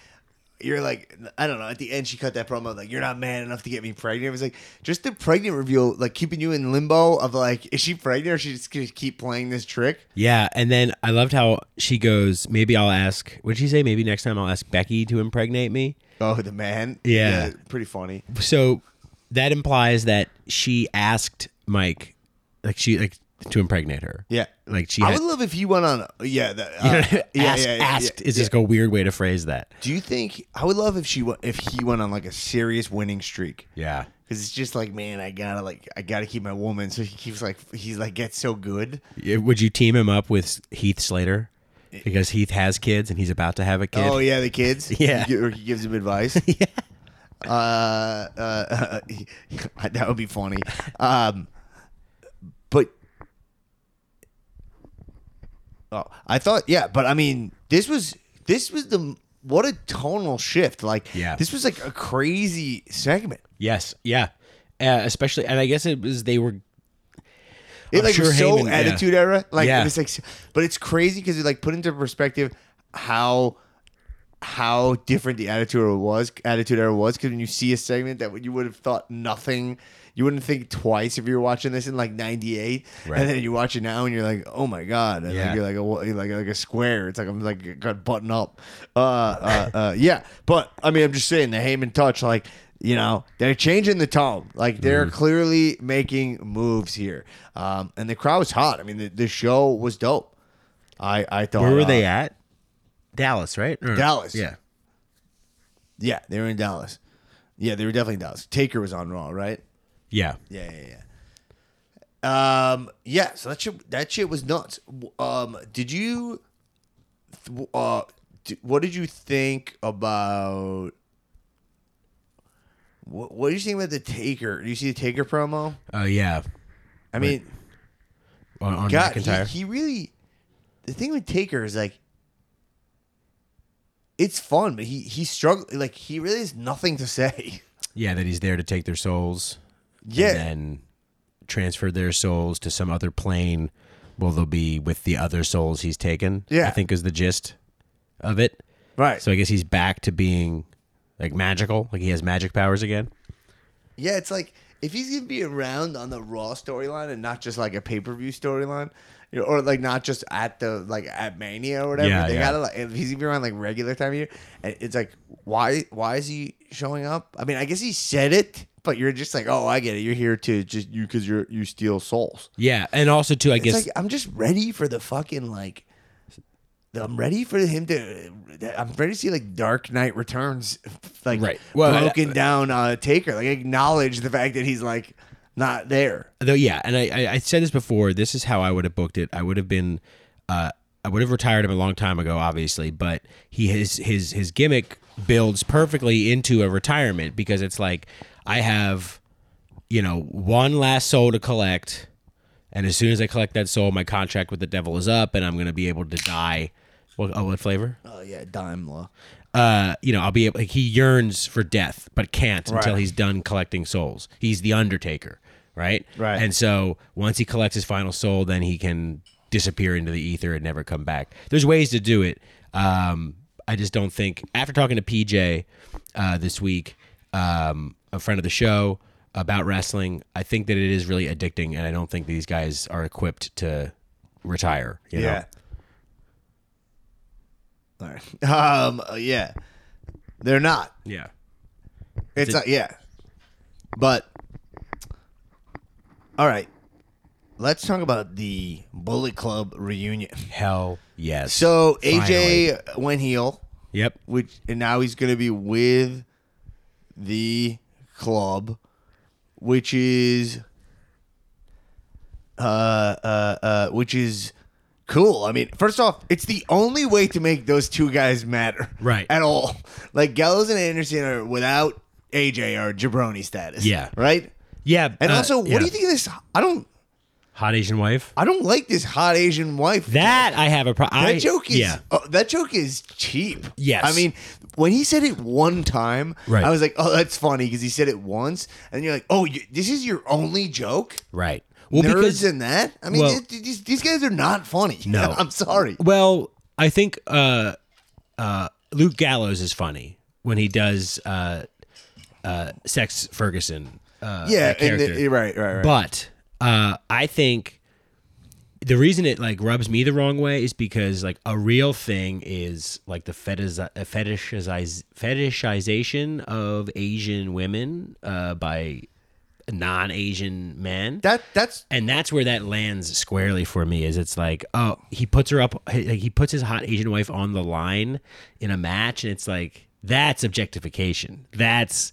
you're like, I don't know. At the end, she cut that promo like, you're not man enough to get me pregnant. It was like just the pregnant reveal, like keeping you in limbo of like, is she pregnant or is she just gonna keep playing this trick? Yeah, and then I loved how she goes. Maybe I'll ask. What did she say? Maybe next time I'll ask Becky to impregnate me. Oh, the man. Yeah. pretty funny. So that implies that she asked Mike, like she like to impregnate her. Yeah. Like she I had, would love if he went on. Yeah, that, you know, uh, yeah, asked, yeah, yeah, asked is just a weird way to phrase that. Do you think I would love if she if he went on like a serious winning streak? Yeah. Because it's just like, man, I gotta like, I gotta keep my woman. So he keeps like, he's like, gets so good. Would you team him up with Heath Slater? Because Heath has kids and he's about to have a kid. Oh yeah, the kids. Yeah. He or he gives him advice. yeah. Uh, uh, that would be funny. Um, but oh, I thought, yeah, but I mean, this was this was the what a tonal shift. Like, Yeah. this was like a crazy segment. Yes, yeah, uh, especially, and I guess it was they were. It I'm like sure was so Heyman- yeah. attitude era. Like Yeah. it was like, but it's crazy because it like put into perspective how how different the attitude era was. Attitude era was because when you see a segment that you would have thought nothing, you wouldn't think twice if you were watching this in like '98, Right. and then you watch it now and you're like, oh my god, and Yeah. like, you're like a you're like like a square. It's like I'm like got button up. Uh, uh, uh, yeah, but I mean, I'm just saying the Heyman touch, like. You know, they're changing the tone. Like they're Mm-hmm. clearly making moves here. Um, and the crowd was hot. I mean, the, the show was dope. I I thought. Where were uh, they at? Dallas, right? Or- Dallas. Yeah. Yeah, they were in Dallas. Yeah, they were definitely in Dallas. Taker was on Raw, right? Yeah. Yeah, yeah, yeah. Um, yeah. So that shit, that shit was nuts. Um, did you, uh, what did you think about? What, what did you think about the Taker? Do you see the Taker promo? Oh yeah. I mean, On, on God, McIntyre. he, he really. The thing with Taker is like, it's fun, but he he struggled. Like he really has nothing to say. yeah, that he's there to take their souls. Yeah. And then transfer their souls to some other plane. Well, they'll be with the other souls he's taken. Yeah. I think is the gist of it. Right. So I guess he's back to being like magical, like he has magic powers again. Yeah, it's like if he's gonna be around on the Raw storyline and not just like a pay per view storyline, you know, or like not just at the like at Mania or whatever. Yeah, they yeah. gotta like if he's gonna be around like regular time of year, and it's like why why is he showing up? I mean, I guess he said it, but you're just like, oh, I get it. You're here to just you because you're you steal souls. Yeah, and also too, I It's guess like I'm just ready for the fucking like. I'm ready for him to. I'm ready to see like Dark Knight Returns, like Right. Well, broken down uh, Taker. Like acknowledge the fact that he's like not there. though yeah and I, I i said this before this is how i would have booked it i would have been uh i would have retired him a long time ago obviously but he his his his gimmick builds perfectly into a retirement because it's like i have you know one last soul to collect and as soon as i collect that soul my contract with the devil is up and i'm going to be able to die what, oh, what flavor Oh yeah, Daimler. uh, you know, I'll be able, like he yearns for death, but can't until he's done collecting souls. He's the Undertaker, right? Right. And so once he collects his final soul, then he can disappear into the ether and never come back. There's ways to do it. Um, I just don't think after talking to PJ uh, this week, um, a friend of the show about wrestling, I think that it is really addicting, and I don't think these guys are equipped to retire. You know? Yeah. Um. uh, yeah. They're not. yeah. It's not. Yeah. But. All right. Let's talk about the Bullet Club reunion. Hell yes. So. AJ went heel. Yep. which and now he's going to be with the club, which is uh uh uh which is cool. I mean, first off, it's the only way to make those two guys matter, Right. At all. Like Gallows and Anderson are without AJ are jabroni status, Yeah. right. Yeah. And uh, also, what yeah. do you think of this? I don't. Hot Asian wife. I don't like this hot Asian wife. That I have a problem. That joke is yeah. oh, that joke is cheap. Yes. I mean, when he said it one time, Right. I was like, "Oh, that's funny" because he said it once, and you're like, "Oh, you, this is your only joke." Right. Well, Nerds because in that. I mean, well- th- these, these guys are not funny. No. I'm sorry. well, I think uh, uh, Luke Gallows is funny when he does uh, uh, Sex Ferguson. Uh, Yeah, and the, right, right, right. But uh, I think the reason it like rubs me the wrong way is because like a real thing is like the fetish fetishization of Asian women uh, by non-Asian men. that that's and that's where that lands squarely for me is it's like oh he puts her up he he puts his hot asian wife on the line in a match and it's like that's objectification that's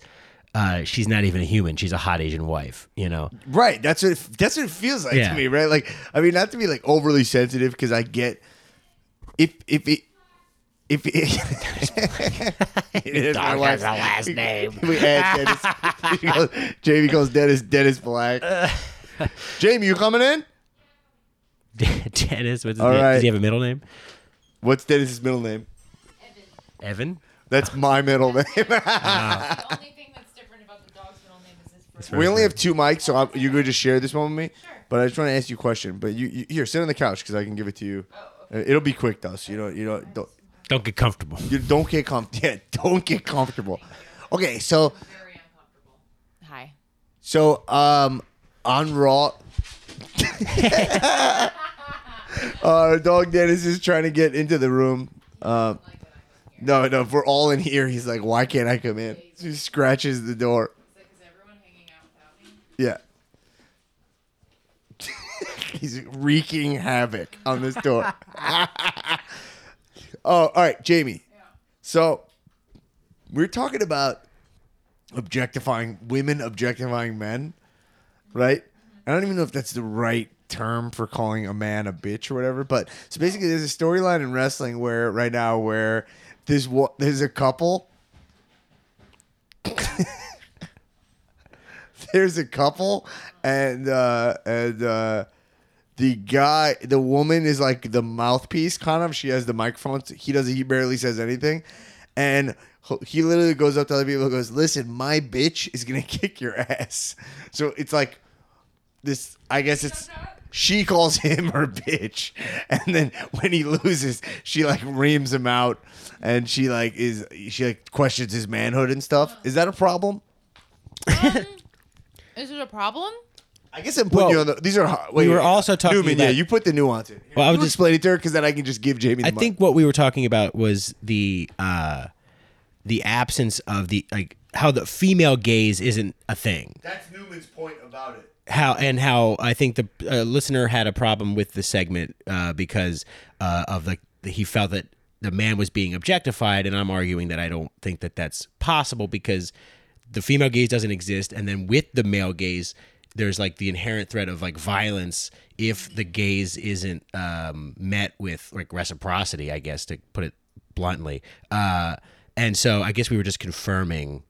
uh she's not even a human she's a hot asian wife you know right. That's what it, that's what it feels like Yeah. to me, right? Like, I mean, not to be like overly sensitive because I get if if it. If it, it is my wife's last name we add Dennis. He goes- Jamie calls Dennis Dennis Black. Jamie, you coming in? dennis what's his All name? right. does he have a middle name What's Dennis's middle name? evan Evan? That's my middle name. The only thing that's different about the dog's middle name is his first we only have two mics, so I'm, you're going to just share this one with me. Sure. But I just want to ask you a question. But you, you here, sit on the couch because I can give it to you. Uh, It'll be quick though, so you don't, you don't, don't, don't get comfortable you don't get comfortable. Yeah, don't get comfortable. Okay, so Very uncomfortable. Hi. So, um, on Raw, uh, dog Dennis is trying to get into the room. Um, no, no, if we're all in here, he's like, "Why can't I come in?" So he scratches the door. Is everyone hanging out without me? Yeah, he's wreaking havoc on this door. Oh, all right, Jamie. So we're talking about objectifying women, objectifying men, right? I don't even know if that's the right term for calling a man a bitch or whatever. But so basically, there's a storyline in wrestling where right now where there's what there's a couple. there's a couple, and uh, and uh, the guy, the woman is like the mouthpiece, kind of. She has the microphone. He doesn't. He barely says anything, and he literally goes up to other people and goes, "Listen, my bitch is gonna kick your ass." So it's like this. I guess it's. She calls him her bitch, and then when he loses, she like reams him out, and she like is she like questions his manhood and stuff. Is that a problem? Um, is it a problem? I guess I'm putting Well, you on the. These are. hard- Wait, we were wait, also talking Newman, yeah, about- you put the nuance in. Well, I was you just- explain it to her because then I can just give Jamie. The I mic. think what we were talking about was the uh the absence of the like how the female gaze isn't a thing. that's Newman's point about it. how and how I think the uh, listener had a problem with the segment uh, because uh, of the he felt that the man was being objectified, and I'm arguing that I don't think that that's possible because the female gaze doesn't exist, and then with the male gaze, there's like the inherent threat of like violence if the gaze isn't um, met with like reciprocity, I guess to put it bluntly. Uh, and so I guess we were just confirming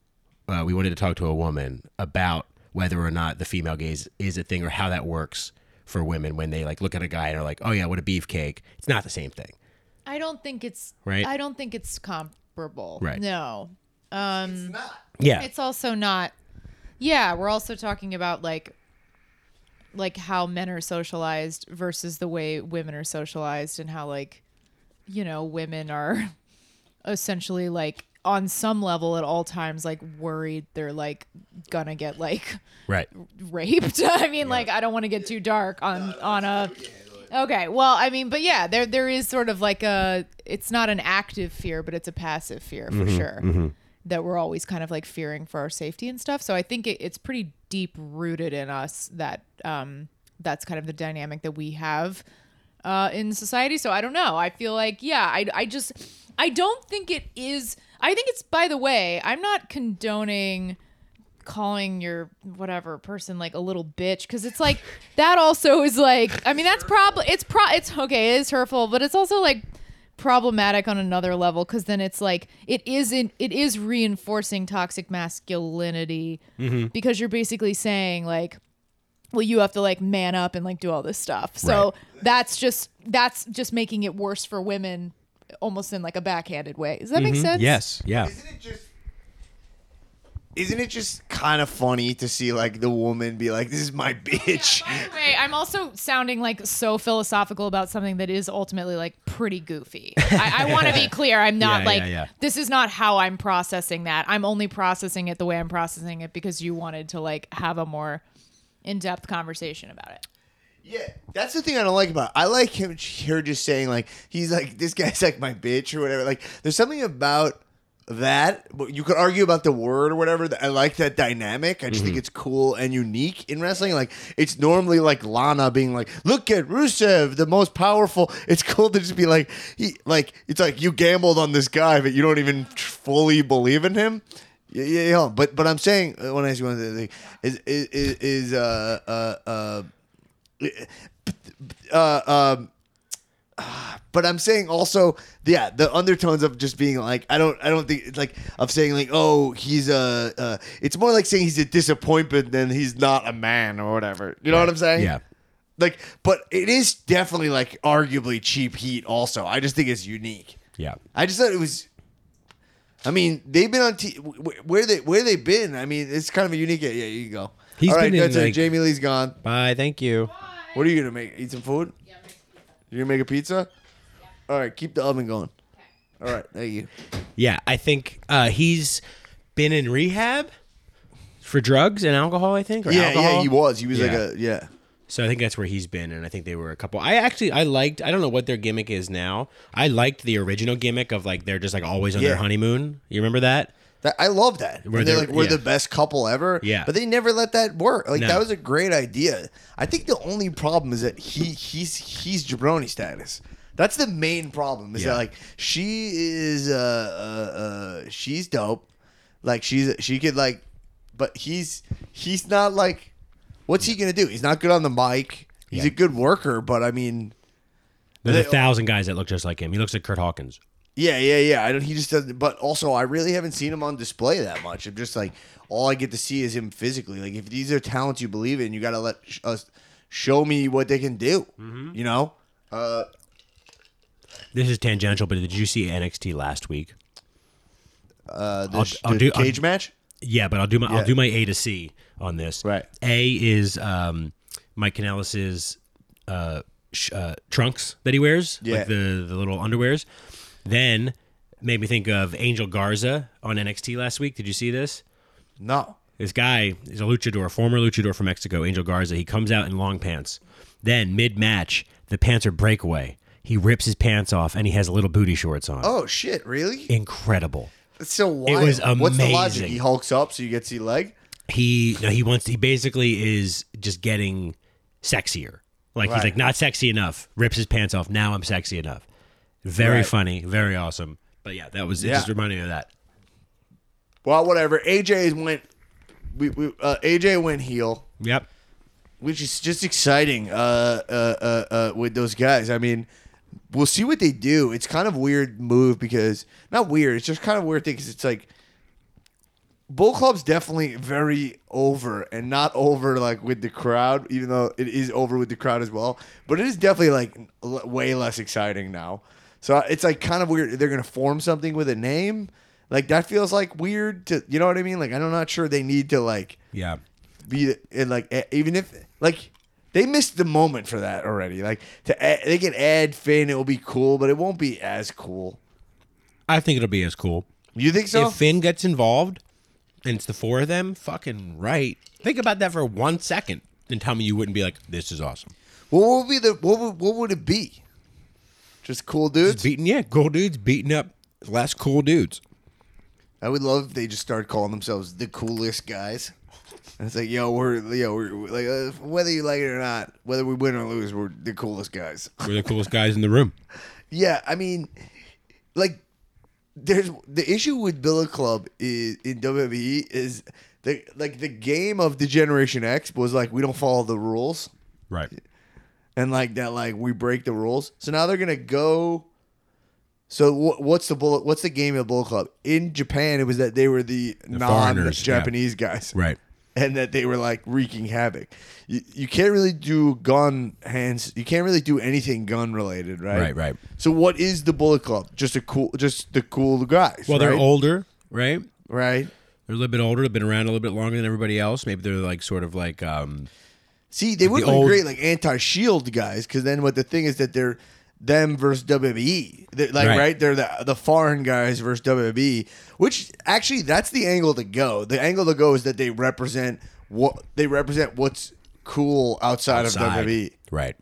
uh, we wanted to talk to a woman about whether or not the female gaze is a thing or how that works for women when they like look at a guy and are like, "Oh yeah, what a beefcake." It's not the same thing. I don't think it's Right. I don't think it's comparable. Right. No. Um Yeah. it's also not Yeah, we're also talking about like like how men are socialized versus the way women are socialized and how like you know, women are essentially like on some level at all times like worried they're like gonna get like right. raped. I mean, like I don't want to get too dark on on a. Okay, well, I mean, but yeah, there there is sort of like a. It's not an active fear, but it's a passive fear for mm-hmm, sure. Mm-hmm. That we're always kind of like fearing for our safety and stuff. So I think it, it's pretty deep rooted in us that um that's kind of the dynamic that we have uh, in society. So I don't know. I feel like, yeah, I, I just, I don't think it is. I think it's, by the way, I'm not condoning calling your whatever person like a little bitch because it's like that also is like I mean that's probably it's pro it's okay it is hurtful but it's also like problematic on another level because then it's like it isn't it is reinforcing toxic masculinity mm-hmm. because you're basically saying like well you have to like man up and like do all this stuff so Right. that's just that's just making it worse for women almost in like a backhanded way does that make mm-hmm. sense Yes. Yeah. Isn't it just? Isn't it just kind of funny to see like the woman be like, "This is my bitch." By the way, I'm also sounding like so philosophical about something that is ultimately like pretty goofy. I, I want to be clear. I'm not Yeah, like yeah, yeah. this is not how I'm processing that. I'm only processing it the way I'm processing it because you wanted to like have a more in-depth conversation about it. Yeah, that's the thing I don't like about. It. I like him. Her just saying like he's like this guy's like my bitch or whatever. Like there's something about that. but You could argue about the word or whatever. I like that dynamic. I just think it's cool and unique in wrestling. Like it's normally like Lana being like, "Look at Rusev, the most powerful." It's cool to just be like he like it's like you gambled on this guy, but you don't even fully believe in him. Yeah, yeah, yeah. But but I'm saying uh, when I ask you one thing is is is, is uh uh uh uh, um, but I'm saying also, yeah, the undertones of just being like, I don't, I don't think it's like of saying like, oh, he's a, uh, it's more like saying he's a disappointment than he's not a man or whatever. You know what I'm saying? Yeah. Like, but it is definitely like arguably cheap heat. Also, I just think it's unique. Yeah. I just thought it was. I mean, they've been on t- where they where they been. I mean, it's kind of a unique. Yeah, you go. He's All right, been in, it. like- Jamie Lee's gone. Bye. Thank you. What are you gonna make? Eat some food? You gonna make a pizza? All right, keep the oven going. All right, thank you. Yeah, I think uh, he's been in rehab for drugs and alcohol. I think. Or Yeah, alcohol. yeah, he was. He was like Yeah. a yeah. So I think that's where he's been, and I think they were a couple. I actually I liked. I don't know what their gimmick is now. I liked the original gimmick of like they're just like always on Yeah. their honeymoon. You remember that? That, I love that. Where they're they're- like we're yeah. the best couple ever. Yeah. but they never let that work. Like No. that was a great idea. I think the only problem is that he he's he's jabroni status. That's the main problem. Is Yeah. that like she is uh uh uh she's dope. Like she's she could like, but he's he's not like. What's he gonna do? He's not good on the mic. He's Yeah. a good worker, but I mean, There's They- a thousand guys that look just like him. He looks like Kurt Hawkins. Yeah, yeah, yeah. I don't. He just doesn't. But also, I really haven't seen him on display that much. I'm just like all I get to see is him physically. Like if these are talents you believe in, you got to let sh- us show me what they can do. Mm-hmm. You know. Uh, This is tangential, but did you see NXT last week? uh, the, I'll- sh- I'll do- cage I'll- match. Yeah, but I'll do my Yeah. I'll do my A to C on this. Right. A is um, Mike Kanellis's uh, sh- uh, trunks that he wears, Yeah. like the the little underwears. Then made me think of Angel Garza on NXT last week. Did you see this? No. This guy is a luchador, former luchador from Mexico, Angel Garza. He comes out in long pants. Then mid match, the pants are breakaway. He rips his pants off and he has little booty shorts on. Oh shit! Really? Incredible. That's so wild. It was What's the logic? amazing. He hulks up so you get to see leg. He no, he wants he basically is just getting sexier. Like he's like not sexy enough. Rips his pants off. Now I'm sexy enough. Very Right. funny, very awesome. But yeah, that was. Yeah. Just reminded me of that. Well, whatever. AJ went. We, we uh, AJ went heel. Yep. which is just exciting uh, uh, uh, uh, with those guys. I mean, we'll see what they do. It's kind of weird move because not weird. It's just kind of weird thing because it's like Bull Club's definitely very over and not over like with the crowd, even though it is over with the crowd as well. But it is definitely like l- way less exciting now. So it's like kind of weird. They're gonna form something with a name. Like that feels like weird to you know what I mean. Like I'm not sure they need to like Yeah. be and like even if like they missed the moment for that already. Like to add, they can add Finn, it will be cool, but it won't be as cool. I think it'll be as cool. You think so? If Finn gets involved and it's the four of them, fucking right. Think about that for one second and tell me you wouldn't be like, this is awesome. what would be the what would, what would it be? Just cool dudes. Just beating, yeah, cool dudes beating up less cool dudes. I would love if they just started calling themselves the coolest guys. And it's like, yo, we're yo, we're, we're like uh, whether you like it or not, whether we win or lose, we're the coolest guys. We're the coolest guys in the room. Yeah, I mean, like, there's the issue with Bullet Club is in WWE is the like the game of D-Generation X was like we don't follow the rules Right. And like that like we break the rules. So now they're gonna go. So wh- what's the bullet? What's the game of Bullet Club in Japan? It was that they were the, foreigners, non-Japanese guys, Right. and that they were like wreaking havoc. You, you can't really do gun hands. You can't really do anything gun related, right? Right, right. So what is the Bullet Club? Just a cool, just the cool guys. Well, they're older, right? right? They're a little bit older. They've been around a little bit longer than everybody else. Maybe they're like sort of like um See, they would the be old- great like anti-shield guys, because then what the thing is that they're them versus WWE. They're, like Right. right. they're the the foreign guys versus WWE. Which actually, that's the angle to go. The angle to go is that they represent what they represent. What's cool outside, outside. of WWE. Right.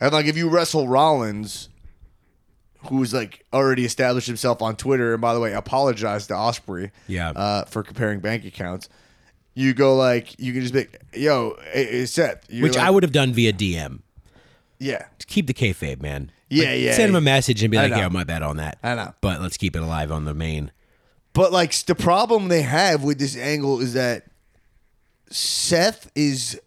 And like if you wrestle Rollins, who's like already established himself on Twitter, and by the way, apologized to Ospreay, Yeah. uh, for comparing bank accounts. You go like you can just be, yo, hey, hey, Seth, you're Which like- I would have done via DM. yeah, Keep the kayfabe, man. Yeah, Like, yeah, Send him a message and be I like. "Yeah, my bad on that." I know. But let's keep it alive on the main. But like the problem they have with this angle is that Seth is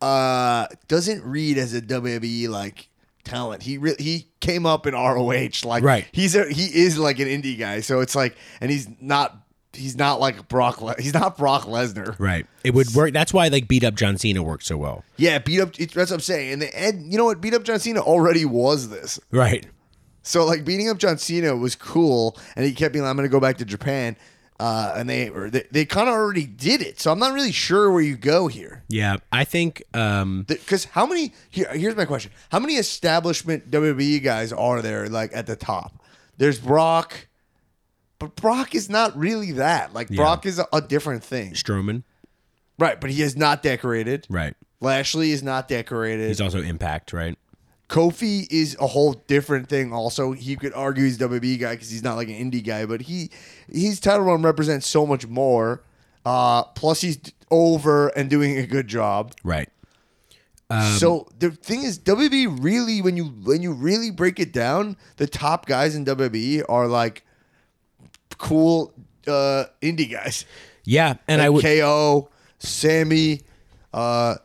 uh doesn't read as a WWE like talent. He re- he came up in ROH like Right. He's a he is like an indie guy. So it's like and he's not he's not like Brock Le- he's not Brock Lesnar. Right. It would work. That's why like beat up John Cena worked so well. Yeah, beat up that's what I'm saying. And the, and you know what beat up John Cena already was this. Right. So like beating up John Cena was cool, and he kept being like, "I'm going to go back to Japan," uh, and they or they, they kind of already did it. So I'm not really sure where you go here. Yeah. I think. um Because how many? Here, here's my question: How many establishment WWE guys are there like at the top? There's Brock, but Brock is not really that. Like Brock is a, a different thing, Strowman. right? But he is not decorated. Right. Lashley is not decorated. He's also Impact. Right. Kofi is a whole different thing. Also, he could argue he's a WWE guy because he's not like an indie guy, but he his title run represents so much more. Uh, plus, he's over and doing a good job. Right. so the thing is, WWE really, when you when you really break it down, the top guys in WWE are like cool uh, indie guys. Yeah. And Like I would. KO, Sammy, uh,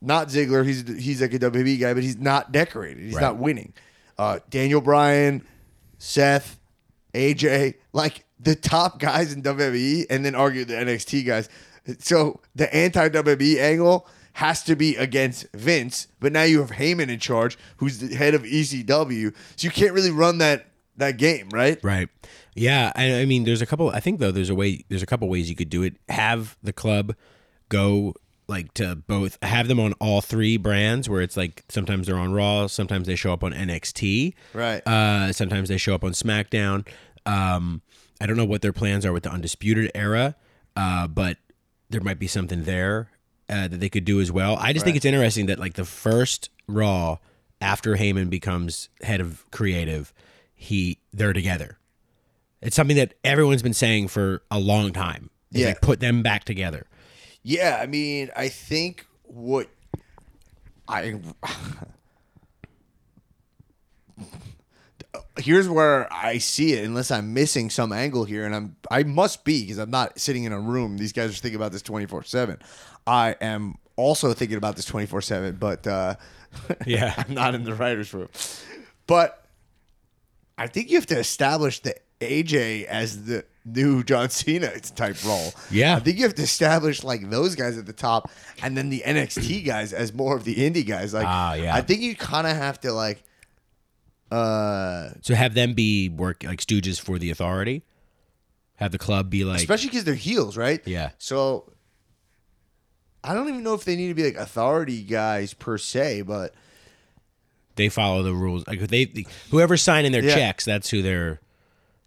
not Ziggler. He's he's like a WWE guy, but he's not decorated. He's Right. not winning. Uh, Daniel Bryan, Seth, AJ, like the top guys in WWE, and then argue the NXT guys. So the anti WWE angle has to be against Vince, but now you have Heyman in charge, who's the head of ECW. So you can't really run that that game, right? Right. Yeah. I, I mean, there's a couple. I think though, there's a way. There's a couple ways you could do it. Have the club go like to both. Have them on all three brands, where it's like sometimes they're on Raw, sometimes they show up on NXT, Right. Uh, sometimes they show up on SmackDown. Um, I don't know what their plans are with the Undisputed Era, uh, but there might be something there uh, that they could do as well. I just think it's interesting that like the first Raw after Heyman becomes head of creative, he they're together. It's something that everyone's been saying for a long time. Yeah. like, put them back together. Yeah, I mean, I think what I here's where I see it. Unless I'm missing some angle here, and I'm I must be because I'm not sitting in a room. These guys are thinking about this 24 seven. I am also thinking about this 24 seven, but uh, Yeah. I'm not in the writers' room. But I think you have to establish the AJ as the new John Cena type role. Yeah. I think you have to establish like those guys at the top, and then the NXT guys as more of the indie guys. Like, Ah, yeah. I think you kind of have to like, uh, So have them be work like stooges for the authority. Have the club be like especially because they're heels, right? Yeah. So I don't even know if they need to be like authority guys per se, but they follow the rules. Like they whoever's signing their Yeah. checks, that's who they're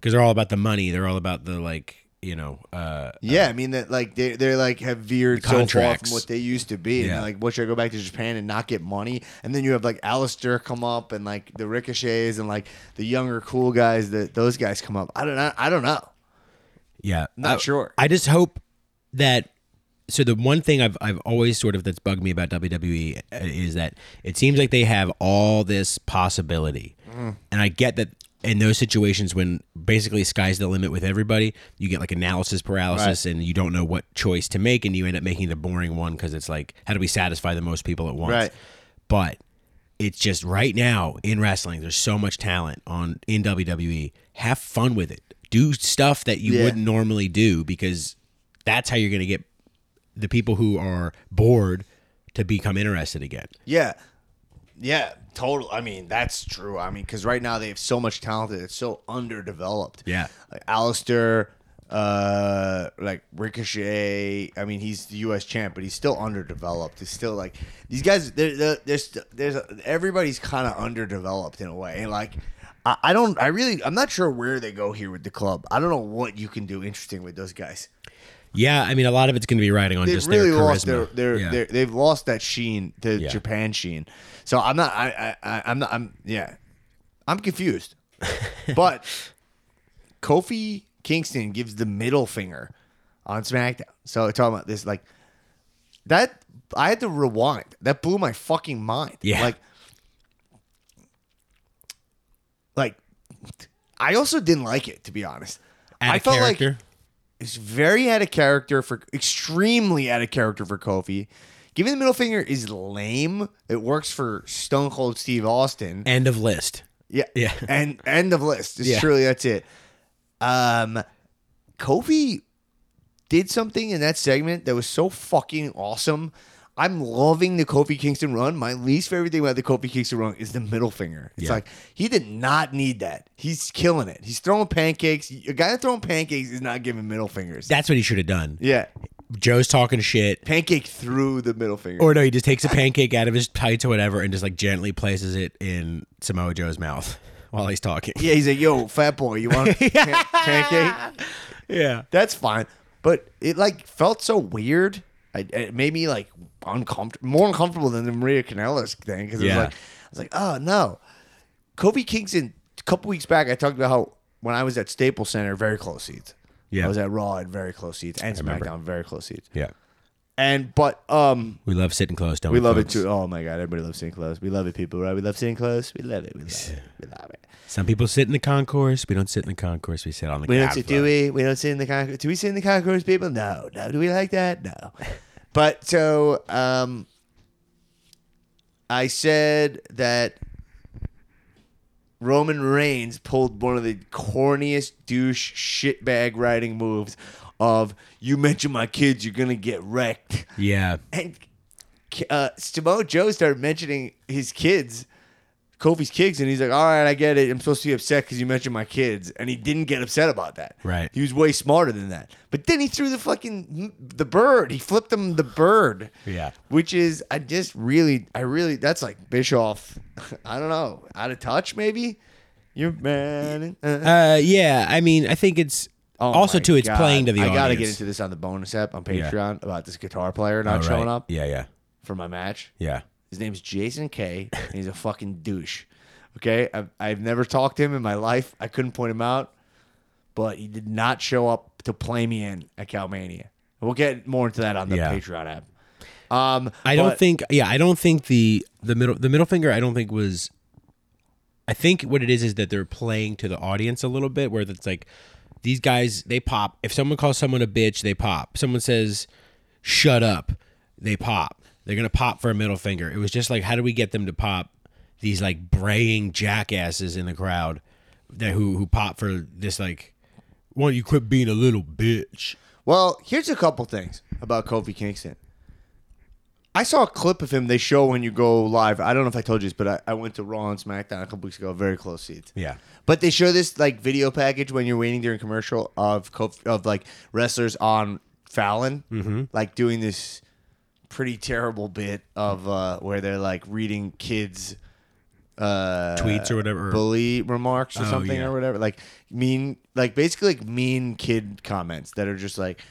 because they're all about the money. They're all about the like you know. uh Yeah, I mean that like they they're like have veered so far from what they used to be, Yeah. and like what should I go back to Japan and not get money? And then you have like Aleister come up and like the Ricochets and like the younger cool guys that those guys come up. I don't know. I don't know. Yeah, Not I- sure. I just hope that. So the one thing I've I've always sort of that's bugged me about WWE is that it seems like they have all this possibility, Mm. and I get that in those situations when basically sky's the limit with everybody, you get like analysis paralysis and you don't know what choice to make, and you end up making the boring one because it's like how do we satisfy the most people at once? Right. But it's just right now in wrestling, there's so much talent on in WWE. Have fun with it. Do stuff that you Yeah. wouldn't normally do because that's how you're going to get the people who are bored to become interested again. Yeah, yeah, total. I mean that's true. I mean because right now they have so much talent that it's so underdeveloped. Yeah. like Aleister, uh, like Ricochet. I mean, he's the U.S. champ, but he's still underdeveloped. He's still like these guys. There, there, there's, there's, everybody's kind of underdeveloped in a way. And like, I, I don't, I really, I'm not sure where they go here with the club. I don't know what you can do interesting with those guys. Yeah, I mean, a lot of it's going to be riding on They've just really their lost their, charisma. their, Yeah. their, they've lost that sheen, the Yeah. Japan sheen. So I'm not, I, I, I, I'm not, I'm, yeah, I'm confused. but Kofi Kingston gives the middle finger on SmackDown. So talking about this, like that, I had to rewind. That blew my fucking mind. Yeah. Like, like, I also didn't like it to be honest. Out I felt like character. it's very out of character for extremely out of character for Kofi. Giving the middle finger is lame. It works for Stone Cold Steve Austin. End of list. Yeah. Yeah. And end of list. It's Yeah. truly that's it. Um Kofi did something in that segment that was so fucking awesome. I'm loving the Kofi Kingston run. My least favorite thing about the Kofi Kingston run is the middle finger. It's Yeah. like he did not need that. He's killing it. He's throwing pancakes. A guy throwing pancakes is not giving middle fingers. That's what he should have done. yeah. Joe's talking shit. Pancake through the middle finger. Or no, he just takes a pancake out of his tights or whatever and just like gently places it in Samoa Joe's mouth while he's talking. yeah, he's like, "Yo, fat boy, you want a pan- pancake?" Yeah. That's fine, but it like felt so weird. I, it made me like uncomfortable, more uncomfortable than the Maria Kanellis thing because it Yeah. was like, I was like, "Oh no." Kofi Kingston. A couple weeks back, I talked about how when I was at Staples Center, very close seats. Yeah. I was at Raw at very close seats and remember. SmackDown very close seats. Yeah. And but um, We love sitting close, don't we we? love folks? it too. Oh my god, everybody loves sitting close. We love it, people. Right? We love sitting close. We love it. We love it. We love it. Some people sit in the concourse. We don't sit in the concourse. We sit on the We don't sit, floor. do we? We don't sit in the concourse. Do we sit in the concourse, people? No, no. Do we like that? No. but so, um, I said that Roman Reigns pulled one of the corniest douche shitbag writing moves of "You mention my kids, you're gonna get wrecked." Yeah. And uh, Samoa Joe started mentioning his kids, Kofi's kids, and he's like, "All right, I get it. I'm supposed to be upset because you mentioned my kids," and he didn't get upset about that. Right. He was way smarter than that. But then he threw the fucking the bird. He flipped him the bird. Yeah. Which is, I just really, I really, that's like Bischoff. I don't know, out of touch maybe. You're man. Uh, Uh, yeah. I mean, I think it's Oh also, too, it's God. playing to the I audience. gotta get into this on the bonus app on Yeah. Patreon about this guitar player not Oh, showing up Yeah, yeah, for my match. yeah. His name's Jason K. and he's a fucking douche. Okay, I've, I've never talked to him in my life. I couldn't point him out, but he did not show up to play me in at Calmania. We'll get more into that on the Yeah. Patreon app. Um, I don't but- think. Yeah, I don't think the the middle the middle finger. I don't think was. I think what it is is that they're playing to the audience a little bit, where it's like these guys they pop. If someone calls someone a bitch, they pop. Someone says, "Shut up," they pop. They're gonna pop for a middle finger. It was just like, how do we get them to pop? These like braying jackasses in the crowd that who who pop for this like, why don't you quit being a little bitch? Well, here's a couple things about Kofi Kingston. I saw a clip of him they show when you go live. I don't know if I told you this, but I, I went to Raw and SmackDown a couple weeks ago, very close seats. Yeah. But they show this like video package when you're waiting during commercial of Kof- of like wrestlers on Fallon, mm-hmm. like doing this pretty terrible bit of uh, where they're like reading kids uh, Tweets or whatever. bully remarks or Oh, something yeah. or whatever, like mean, like basically like mean kid comments that are just like.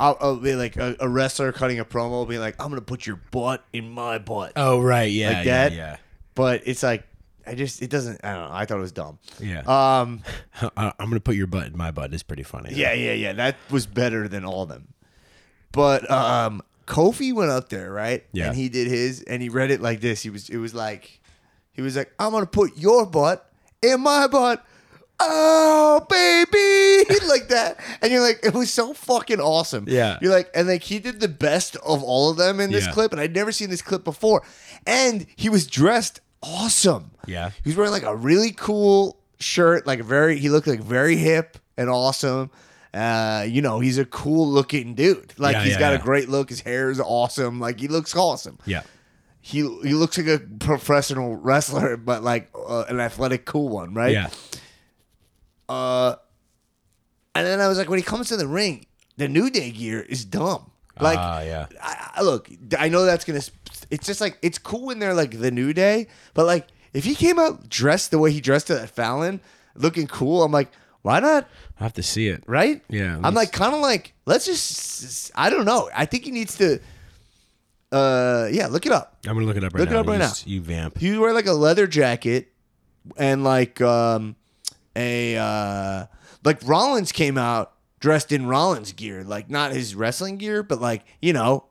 I'll, I'll be like a, a wrestler cutting a promo, being like, "I'm gonna put your butt in my butt," Oh right, yeah, Like yeah, that? yeah. but it's like, I just, it doesn't. I don't know. I thought it was dumb. Yeah. Um. I- I'm gonna put your butt in my butt. Is pretty funny. Yeah, yeah, yeah. That was better than all of them. But um Kofi went up there, right? Yeah. And he did his and he read it like this. He was it was like he was like, I'm gonna put your butt in my butt. Oh baby like that. And you're like, it was so fucking awesome. Yeah. You're like, and like he did the best of all of them in this Yeah. clip, and I'd never seen this clip before. And he was dressed awesome. Yeah. He was wearing like a really cool shirt, like very he looked like very hip and awesome. Uh, you know, he's a cool looking dude. Like Yeah, he's yeah, got yeah. a great look. His hair is awesome. Like he looks awesome. Yeah. He he looks like a professional wrestler, but like uh, an athletic, cool one, right? Yeah. Uh, and then I was like, when he comes to the ring, the New Day gear is dumb. Like, Ah, yeah. I, I- look, I know that's gonna. It's just like it's cool when they're like the New Day, but like if he came out dressed the way he dressed at Fallon, looking cool, I'm like, why not? I have to see it. Right? Yeah, I'm like kind of like let's just. I don't know. I think he needs to. Uh, yeah, look it up. I'm gonna look it up right Look it now. up right you, now. You vamp. Was wearing like a leather jacket and like um a uh like Rollins came out dressed in Rollins gear, like not his wrestling gear, but like, you know,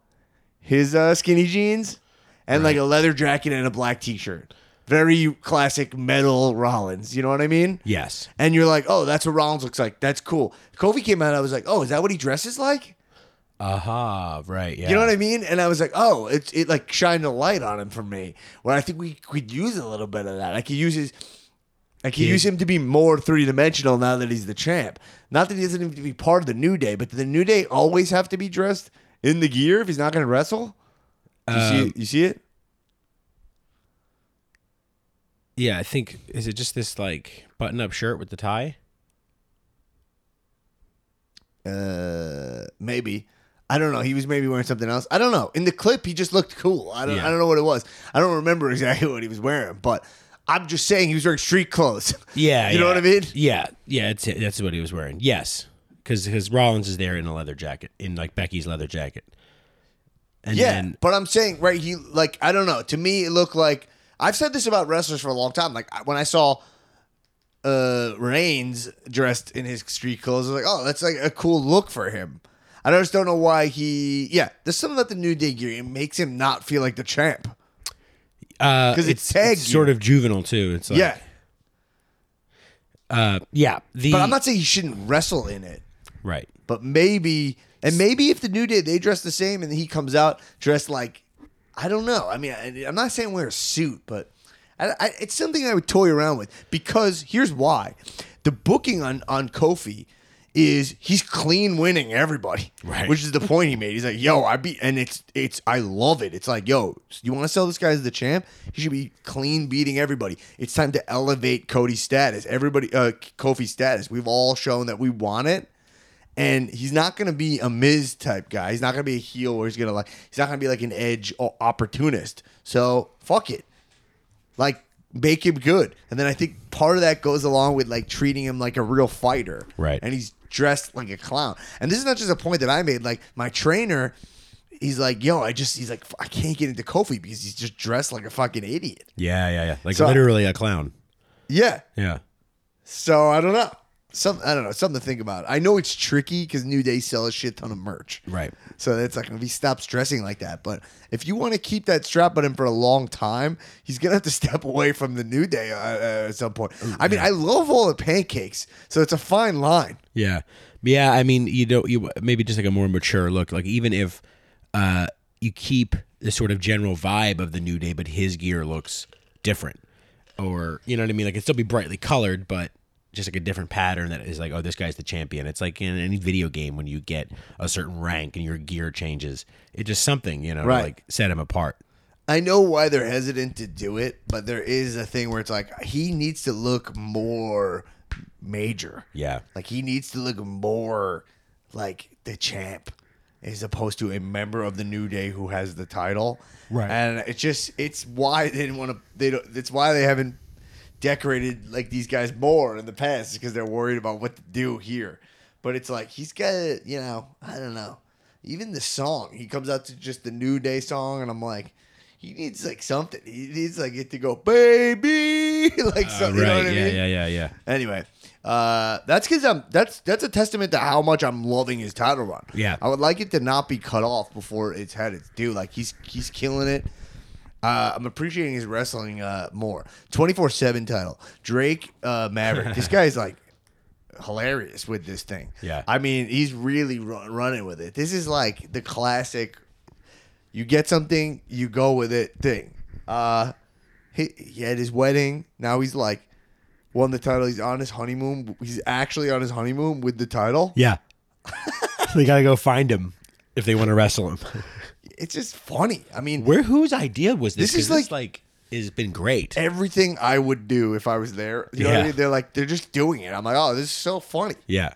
his uh skinny jeans and like a leather jacket and a black t-shirt. Very classic metal Rollins, you know what I mean? Yes. And you're like, "Oh, that's what Rollins looks like. That's cool." Kofi came out, I was like, "Oh, is that what he dresses like?" Aha. Right. Yeah. You know what I mean? And I was like, oh, it, it like shined a light on him for me. Where I think we could use a little bit of that. I could use his, I could Yeah. use him to be more three dimensional now that he's the champ. Not that he doesn't have to be part of the New Day, but the New Day always have to be dressed in the gear if he's not going to wrestle. You see Um, it? You see it? Yeah. I think is it just this like button-up shirt with the tie? Uh, maybe. I don't know. He was maybe wearing something else. I don't know. In the clip, he just looked cool. I don't. Yeah. I don't know what it was. I don't remember exactly what he was wearing, but I'm just saying he was wearing street clothes. Yeah. You know yeah. what I mean? Yeah. Yeah. It's that's what he was wearing. Yes. Because because Rollins is there in a leather jacket, in like Becky's leather jacket. And yeah, then but I'm saying right. He like I don't know. To me, it looked like I've said this about wrestlers for a long time. Like when I saw uh Reigns dressed in his street clothes, I was like, oh, that's like a cool look for him. I just don't know why he. Yeah, there's something about the New Day gear. It makes him not feel like the champ. uh, 'Cause it's tag sort of juvenile too. It's like, yeah, Uh, yeah. The but I'm not saying he shouldn't wrestle in it. right. But maybe, and maybe if the New Day they dress the same and he comes out dressed like, I don't know. I mean, I, I'm not saying wear a suit, but I, I, it's something I would toy around with because here's why: the booking on on Kofi is he's clean winning everybody, Right. Which is the point he made. He's like, "Yo, I beat," and it's it's I love it. It's like, "Yo, you want to sell this guy as the champ? He should be clean beating everybody. It's time to elevate Cody's status. Everybody, uh, Kofi's status. We've all shown that we want it." And he's not going to be a Miz type guy. He's not going to be a heel where he's going to like, he's not going to be like an edge or opportunist. So fuck it. Like, make him good. And then I think part of that goes along with like treating him like a real fighter. Right. And he's dressed like a clown. And this is not just a point that I made. Like my trainer, he's like, yo, I just, he's like, I can't get into Kofi because he's just dressed like a fucking idiot. Yeah, yeah, yeah. Like So- literally a clown. Yeah. Yeah. So I don't know. Some I don't know. Something to think about. I know it's tricky because New Day sell a shit ton of merch. Right. So it's like if he stops dressing like that. But if you want to keep that strap on him for a long time, he's gonna have to step away from the New Day uh, uh, at some point. I mean, I love all the pancakes, so it's a fine line. Yeah, yeah. I mean, you know, you maybe just like a more mature look. Like even if uh, you keep the sort of general vibe of the new day, but his gear looks different, or you know what I mean. Like it still be brightly colored, but just like a different pattern that is like, oh, this guy's the champion. It's like in any video game when you get a certain rank and your gear changes. It's just something you know, Right. like set him apart. I know why they're hesitant to do it, but there is a thing where it's like he needs to look more major. Yeah. Like he needs to look more like the champ as opposed to a member of the New Day who has the title. Right. And it's just it's why they didn't want to they don't it's why they haven't decorated like these guys more in the past because they're worried about what to do here. But it's like he's got you know, I don't know. Even the song, he comes out to just the New Day song and I'm like he needs like something. He needs like it to go, baby, like something. right. You know what I yeah, mean? yeah. Yeah. Yeah. Anyway, uh, that's because I'm that's that's a testament to how much I'm loving his title run. Yeah. I would like it to not be cut off before it's had its due. Like he's he's killing it. Uh, I'm appreciating his wrestling uh, more. 24 seven title. Drake uh, Maverick. this guy's like hilarious with this thing. Yeah. I mean, he's really run, running with it. This is like the classic. You get something, you go with it thing. Uh, he, he had his wedding. Now he's like won the title. He's on his honeymoon. He's actually on his honeymoon with the title. Yeah. they gotta go find him if they want to wrestle him. It's just funny. I mean, Where whose idea was this? This is 'Cause like- like has been great. everything I would do if I was there. You know what I mean? They're like they're just doing it. I'm like, oh, this is so funny. Yeah.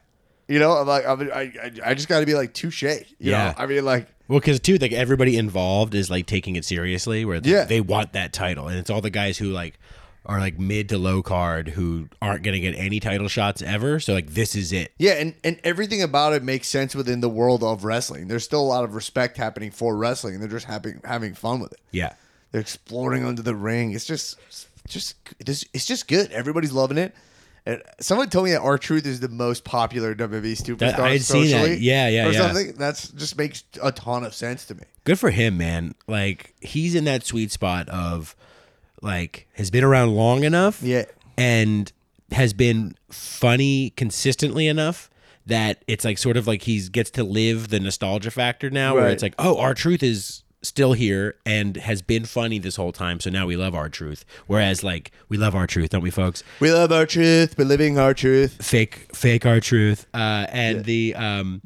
You know, I'm like, I'm, I, I, I just got to be like touche. You Yeah. know? I mean, like, Well, because too, like everybody involved is like taking it seriously, where Yeah. they want that title, and it's all the guys who like are like mid to low card who aren't gonna get any title shots ever. So like this is it. yeah, and and everything about it makes sense within the world of wrestling. There's still a lot of respect happening for wrestling. And they're just having having fun with it. Yeah. They're exploring under the ring. It's just, just, it's, it's just good. Everybody's loving it. And someone told me that R-Truth is the most popular WWE superstar That- I had seen that. Yeah, yeah, or yeah. something. That's just makes a ton of sense to me. Good for him, man. Like he's in that sweet spot of like has been around long enough, Yeah. and has been funny consistently enough that it's like sort of like he gets to live the nostalgia factor now, where Right. it's like, oh, R-Truth is still here and has been funny this whole time, so now we love R-Truth. Whereas like we love our truth, don't we, folks? We love our truth. We're living our truth. fake fake our truth uh and the um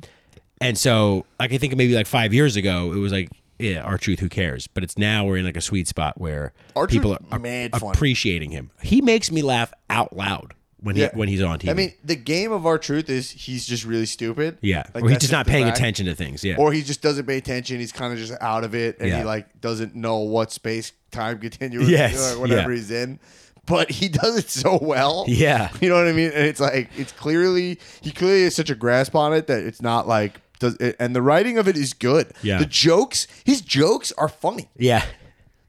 and so like i think maybe like five years ago it was like yeah R-Truth who cares but it's now we're in like a sweet spot where R-Truth people are, are mad appreciating him he makes me laugh out loud when Yeah. he when he's on tv I mean, the game of R-Truth is he's just really stupid. yeah Like, or he's just not paying attention to things yeah Or he just doesn't pay attention. He's kind of just out of it, and Yeah. he like doesn't know what space time continuum, Yes, or whatever yeah. he's in. But he does it so well. Yeah. you know what I mean. And it's like it's clearly he clearly has such a grasp on it that it's not like does. It, and the writing of it is good. Yeah. the jokes, his jokes are funny. yeah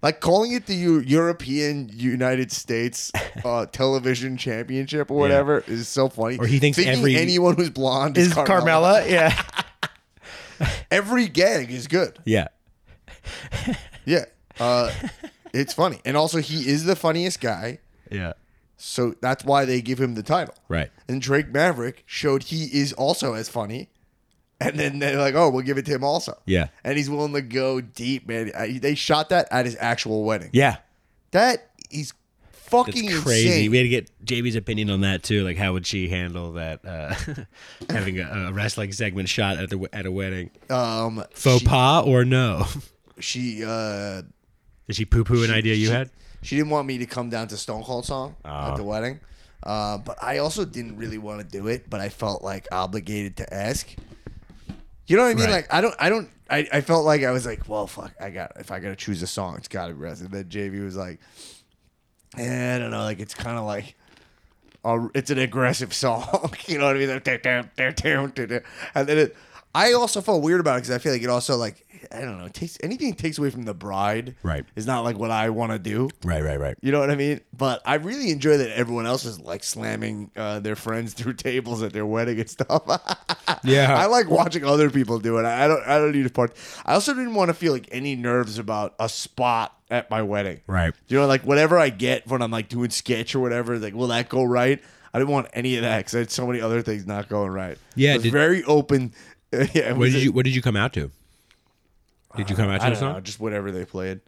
Like calling it the Eu- European United States uh, Television Championship or whatever is so funny. Or he thinks Thinking every- anyone who's blonde is, Carmella. yeah Every gag is good. yeah Yeah, uh, it's funny, and also he is the funniest guy, yeah so that's why they give him the title. right And Drake Maverick showed he is also as funny, and then they're like, "Oh, we'll give it to him also." yeah and he's willing to go deep, man. I, they shot that at his actual wedding. yeah That is fucking crazy. insane. We had to get JB's opinion on that too. Like, how would she handle that? Uh, having a, a wrestling segment shot at the at a wedding, Um, faux she, pas or no? she uh, Did she poo poo an idea you she- had? She didn't want me to come down to Stone Cold song Ah. at the wedding. Uh, but I also didn't really want to do it, but I felt like obligated to ask. You know what I mean? Right. Like I don't, I don't, I, I felt like I was like, well, fuck, I got if I got to choose a song, it's got to be wrestling. Then JV was like, and I don't know, like it's kind of like. Uh, it's an aggressive song, you know what I mean? And then it, I also felt weird about it because I feel like it also like I don't know, it takes anything that takes away from the bride, Right. Is not like what I want to do. Right, right, right. You know what I mean? But I really enjoy that everyone else is like slamming uh, their friends through tables at their wedding and stuff. Yeah. I like watching other people do it. I don't. I don't need to part. I also didn't want to feel like any nerves about a spot at my wedding. Right. You know, like whatever I get when I'm like doing sketch or whatever, like will that go right? I didn't want any of that because I had so many other things not going right. Yeah, it was did- very open. yeah, What did a- you What did you come out to? Did you come out to I the don't know, just whatever they played.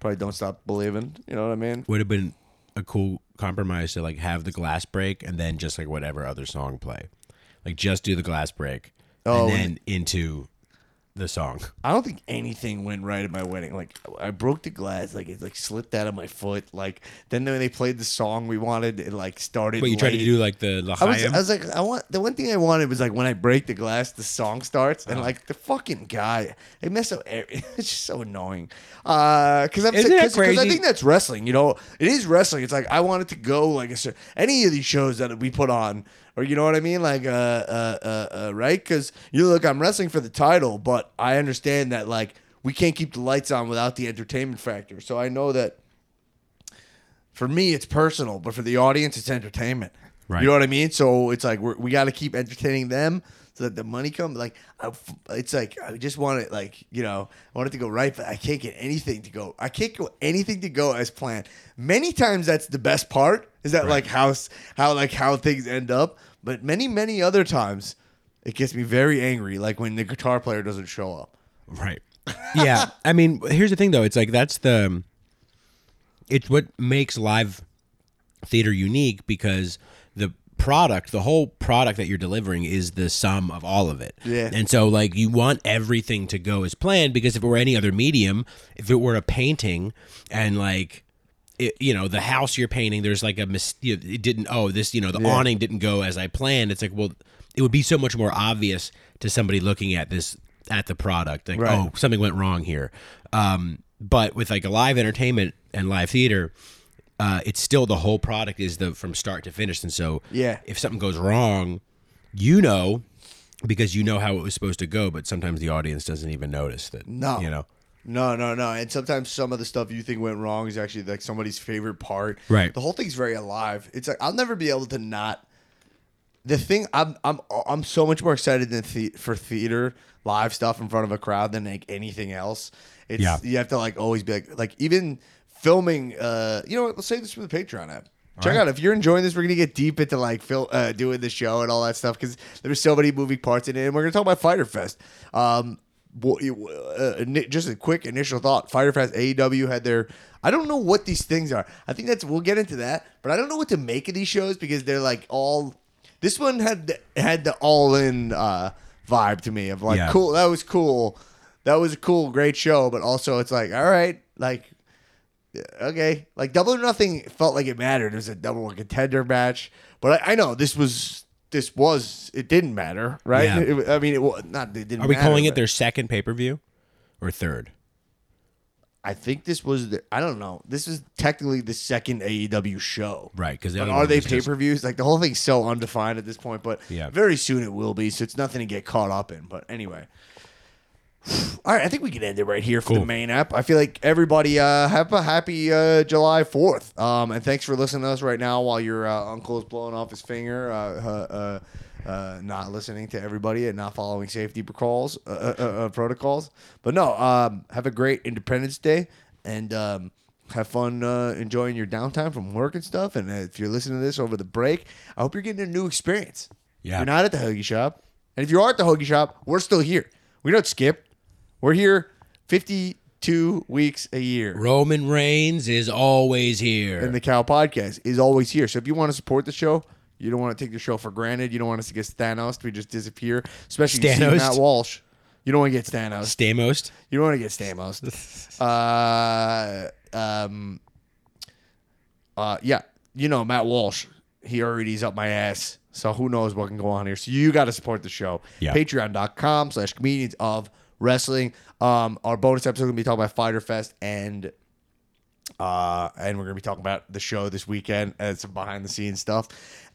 Probably don't stop believing. You know what I mean? Would have been a cool compromise to like have the glass break and then just like whatever other song play, like just do the glass break Oh, and then into the song. I don't think anything went right at my wedding. Like I broke the glass, like it like slipped out of my foot. Like then when they played the song we wanted, it like started. But you tried to late. do like the I was, L'Chaim. I was like, I want the one thing I wanted was like when I break the glass, the song starts, and like the fucking guy, I mess up. Every, it's just so annoying. Uh, because I'm Isn't that because I crazy? think that's wrestling. You know, it is wrestling. It's like I wanted to go like a cer- any of these shows that we put on, or you know what I mean, like uh, uh, uh, uh right? Because you look, I'm wrestling for the title, but I understand that like we can't keep the lights on without the entertainment factor. So I know that for me it's personal, but for the audience it's entertainment. Right. You know what I mean? So it's like we're, we got to keep entertaining them so that the money comes. Like I, it's like I just want it like you know I want it to go right, but I can't get anything to go. I can't go anything to go as planned. Many times that's the best part is that like how how like how things end up. But many many other times it gets me very angry, like when the guitar player doesn't show up. Right. Yeah. I mean, here's the thing though. It's like that's the it's what makes live theater unique because the product, the whole product that you're delivering is the sum of all of it. Yeah. And so like you want everything to go as planned because if it were any other medium, if it were a painting and like it, you know the house you're painting there's like a mis- it didn't oh this you know the awning didn't go as i planned it's like well it would be so much more obvious to somebody looking at this at the product like Right. oh something went wrong here um but with like a live entertainment and live theater uh it's still the whole product is the from start to finish and so Yeah. if something goes wrong you know because you know how it was supposed to go but sometimes the audience doesn't even notice that No. you know No, no, no. And sometimes some of the stuff you think went wrong is actually like somebody's favorite part. Right. The whole thing's very alive. It's like I'll never be able to not. The thing I'm I'm I'm so much more excited than the, for theater live stuff in front of a crowd than like anything else. It's Yeah. you have to like always be like like even filming. Uh, you know what? Let's save this for the Patreon app. Check out if you're enjoying this. We're gonna get deep into like Phil uh, doing the show and all that stuff because there's so many moving parts in it. And we're gonna talk about Fyter Fest. Um, uh, just a quick initial thought. Fyter Fest AEW had their. I don't know what these things are. I think that's we'll get into that, but I don't know what to make of these shows because they're like all. This one had the, had the all in uh, vibe to me of like Yeah. cool. That was cool. That was a cool, great show, but also it's like all right, like okay, like double or nothing felt like it mattered. It was a double contender match, but I, I know this was this was it didn't matter, right? Yeah. It- I mean, it wa- not it didn't. are we matter, calling it their second pay-per-view or third I think this was. The, I don't know. This is technically the second AEW show, Right, 'cause the but are they pay per views? Like the whole thing's so undefined at this point, but Yeah. very soon it will be. So it's nothing to get caught up in. But anyway. All right, I think we can end it right here for the main app. I feel like everybody uh, have a happy uh, July Fourth, um, and thanks for listening to us right now while your uh, uncle is blowing off his finger, uh, uh, uh, uh, not listening to everybody and not following safety protocols. Protocols, but no, um, have a great Independence Day and um, have fun uh, enjoying your downtime from work and stuff. And if you're listening to this over the break, I hope you're getting a new experience. Yeah. You're not at the hoagie shop. And if you are at the hoagie shop, we're still here. We don't skip. We're here 52 weeks a year. Roman Reigns is always here. And the Cow Podcast is always here. So if you want to support the show, you don't want to take the show for granted. You don't want us to get Thanos to just disappear. Especially you see Stanos? Matt Walsh. You don't want to get Thanos. Stamos. You don't want to get Stamos. uh, um, uh, yeah, you know Matt Walsh. He already's up my ass. So who knows what can go on here? So you got to support the show. Yeah. Patreon.com slash comedians of wrestling. Um, our bonus episode gonna be talking about Fyter Fest and Uh, and we're gonna be talking about the show this weekend and some behind the scenes stuff.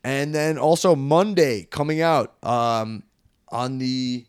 And then also Monday coming out um, on the.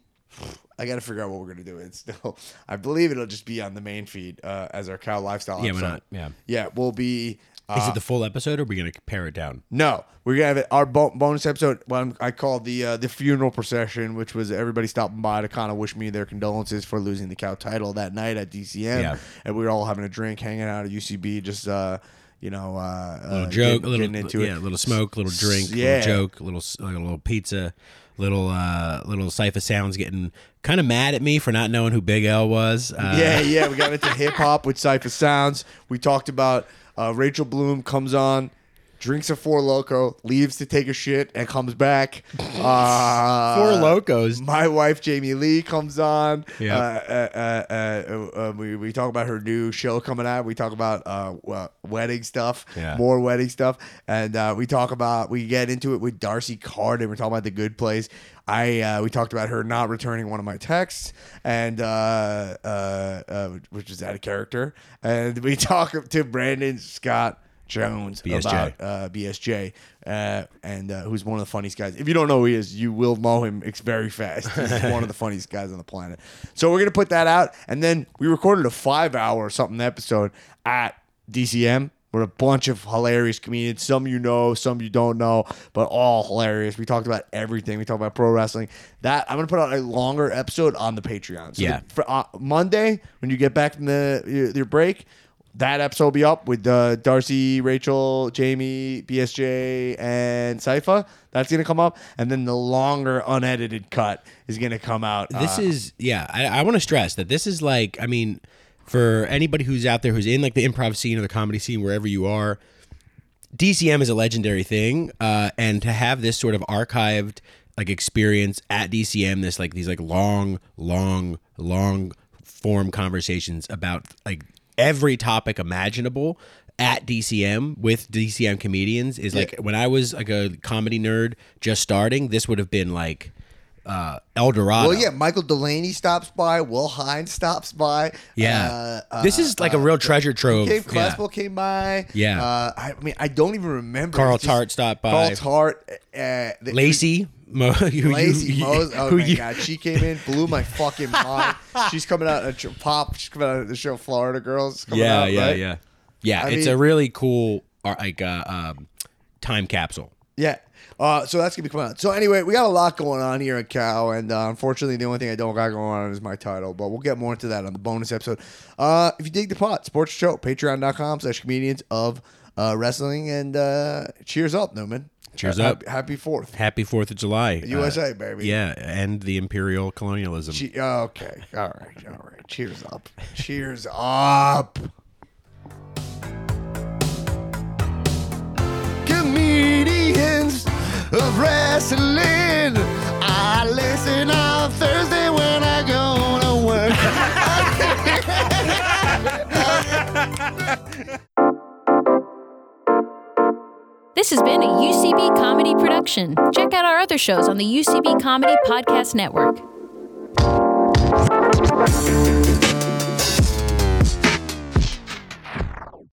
I got to figure out what we're gonna do. It's still, I believe it'll just be on the main feed uh, as our cow lifestyle. Yeah, episode. not? Yeah. Yeah, we'll be. Uh, Is it the full episode, or are we gonna pare it down? no, we're gonna have it, our bo- bonus episode. What I'm- I call the uh, the funeral procession, which was everybody stopping by to kind of wish me their condolences for losing the cow title that night at DCM, Yeah. and we were all having a drink, hanging out at UCB, just uh, you know, uh, A little uh, joke, getting- a little into yeah, a little smoke, a little drink, a Yeah. little joke, a little s- like a little pizza, little uh little Cipha Sounds getting kind of mad at me for not knowing who Big L was. Uh, yeah, yeah. We got into hip hop with Cipha Sounds. We talked about uh, Rachel Bloom comes on, drinks a Four Loco, leaves to take a shit, and comes back. Uh, Four Locos. My wife Jamie Lee comes on. Yeah. Uh, uh, uh, uh, uh, we we talk about her new show coming out. We talk about uh, uh, wedding stuff. Yeah. More wedding stuff, and uh, we talk about we get into it with D'Arcy Carden. We're talking about the good place. I uh, we talked about her not returning one of my texts, and uh, uh, uh, which is out of character. And we talk to Brandon Scott Jones BSJ. about uh, BSJ, uh, and uh, who's one of the funniest guys. If you don't know who he is, you will know him It's very fast. He's one of the funniest guys on the planet. So we're gonna put that out, and then we recorded a five-hour or something episode at DCM. With a bunch of hilarious comedians, some you know, some you don't know, but all hilarious. We talked about everything. We talked about pro wrestling. That I'm gonna put out a longer episode on the Patreon. So Yeah. for uh, Monday when you get back from the your, your break, that episode will be up with uh, D'Arcy, Rachel, Jamie, BSJ, and Cipha. That's gonna come up, and then the longer unedited cut is gonna come out. This uh, is yeah. I, I want to stress that this is like I mean, for anybody who's out there who's in like the improv scene or the comedy scene wherever you are, DCM is a legendary thing, uh, and to have this sort of archived like experience at DCM, this like these like long, long, long form conversations about like every topic imaginable at DCM with DCM comedians is like when I was like a comedy nerd just starting, this would have been like uh El Dorado. well, yeah. Michael Delaney stops by. Will Hines stops by. Yeah. Uh, this is like a real treasure trove. Came, Yeah. Came by. Yeah. Uh, I mean, I don't even remember. Carl just- Tart stopped by. Carl Tart. Uh, the- Lacey. Mo, you- Lacey you- Mose. Oh my you- god, she came in, blew my fucking mind. She's coming out at pop. She's coming out of the show Florida Girls. Coming Yeah, out, yeah, right? yeah, yeah. I it's mean- a really cool uh, like uh, um, time capsule. Yeah. Uh, so that's gonna be coming out. So anyway, we got a lot going on here at Cow, and uh, unfortunately, the only thing I don't got going on is my title. But we'll get more into that on the bonus episode. Uh, if you dig the pot, sports show, patreon.com slash comedians of uh, wrestling, and uh, cheers up, Newman. Cheers up. Happy, happy Fourth, Happy Fourth of July, USA, Uh, baby. yeah, and the imperial colonialism. Che- okay. All right. All right. Cheers up. Cheers up. Of wrestling. I listen on Thursday when I go to work. This has been a UCB comedy production. Check out our other shows on the UCB Comedy Podcast Network.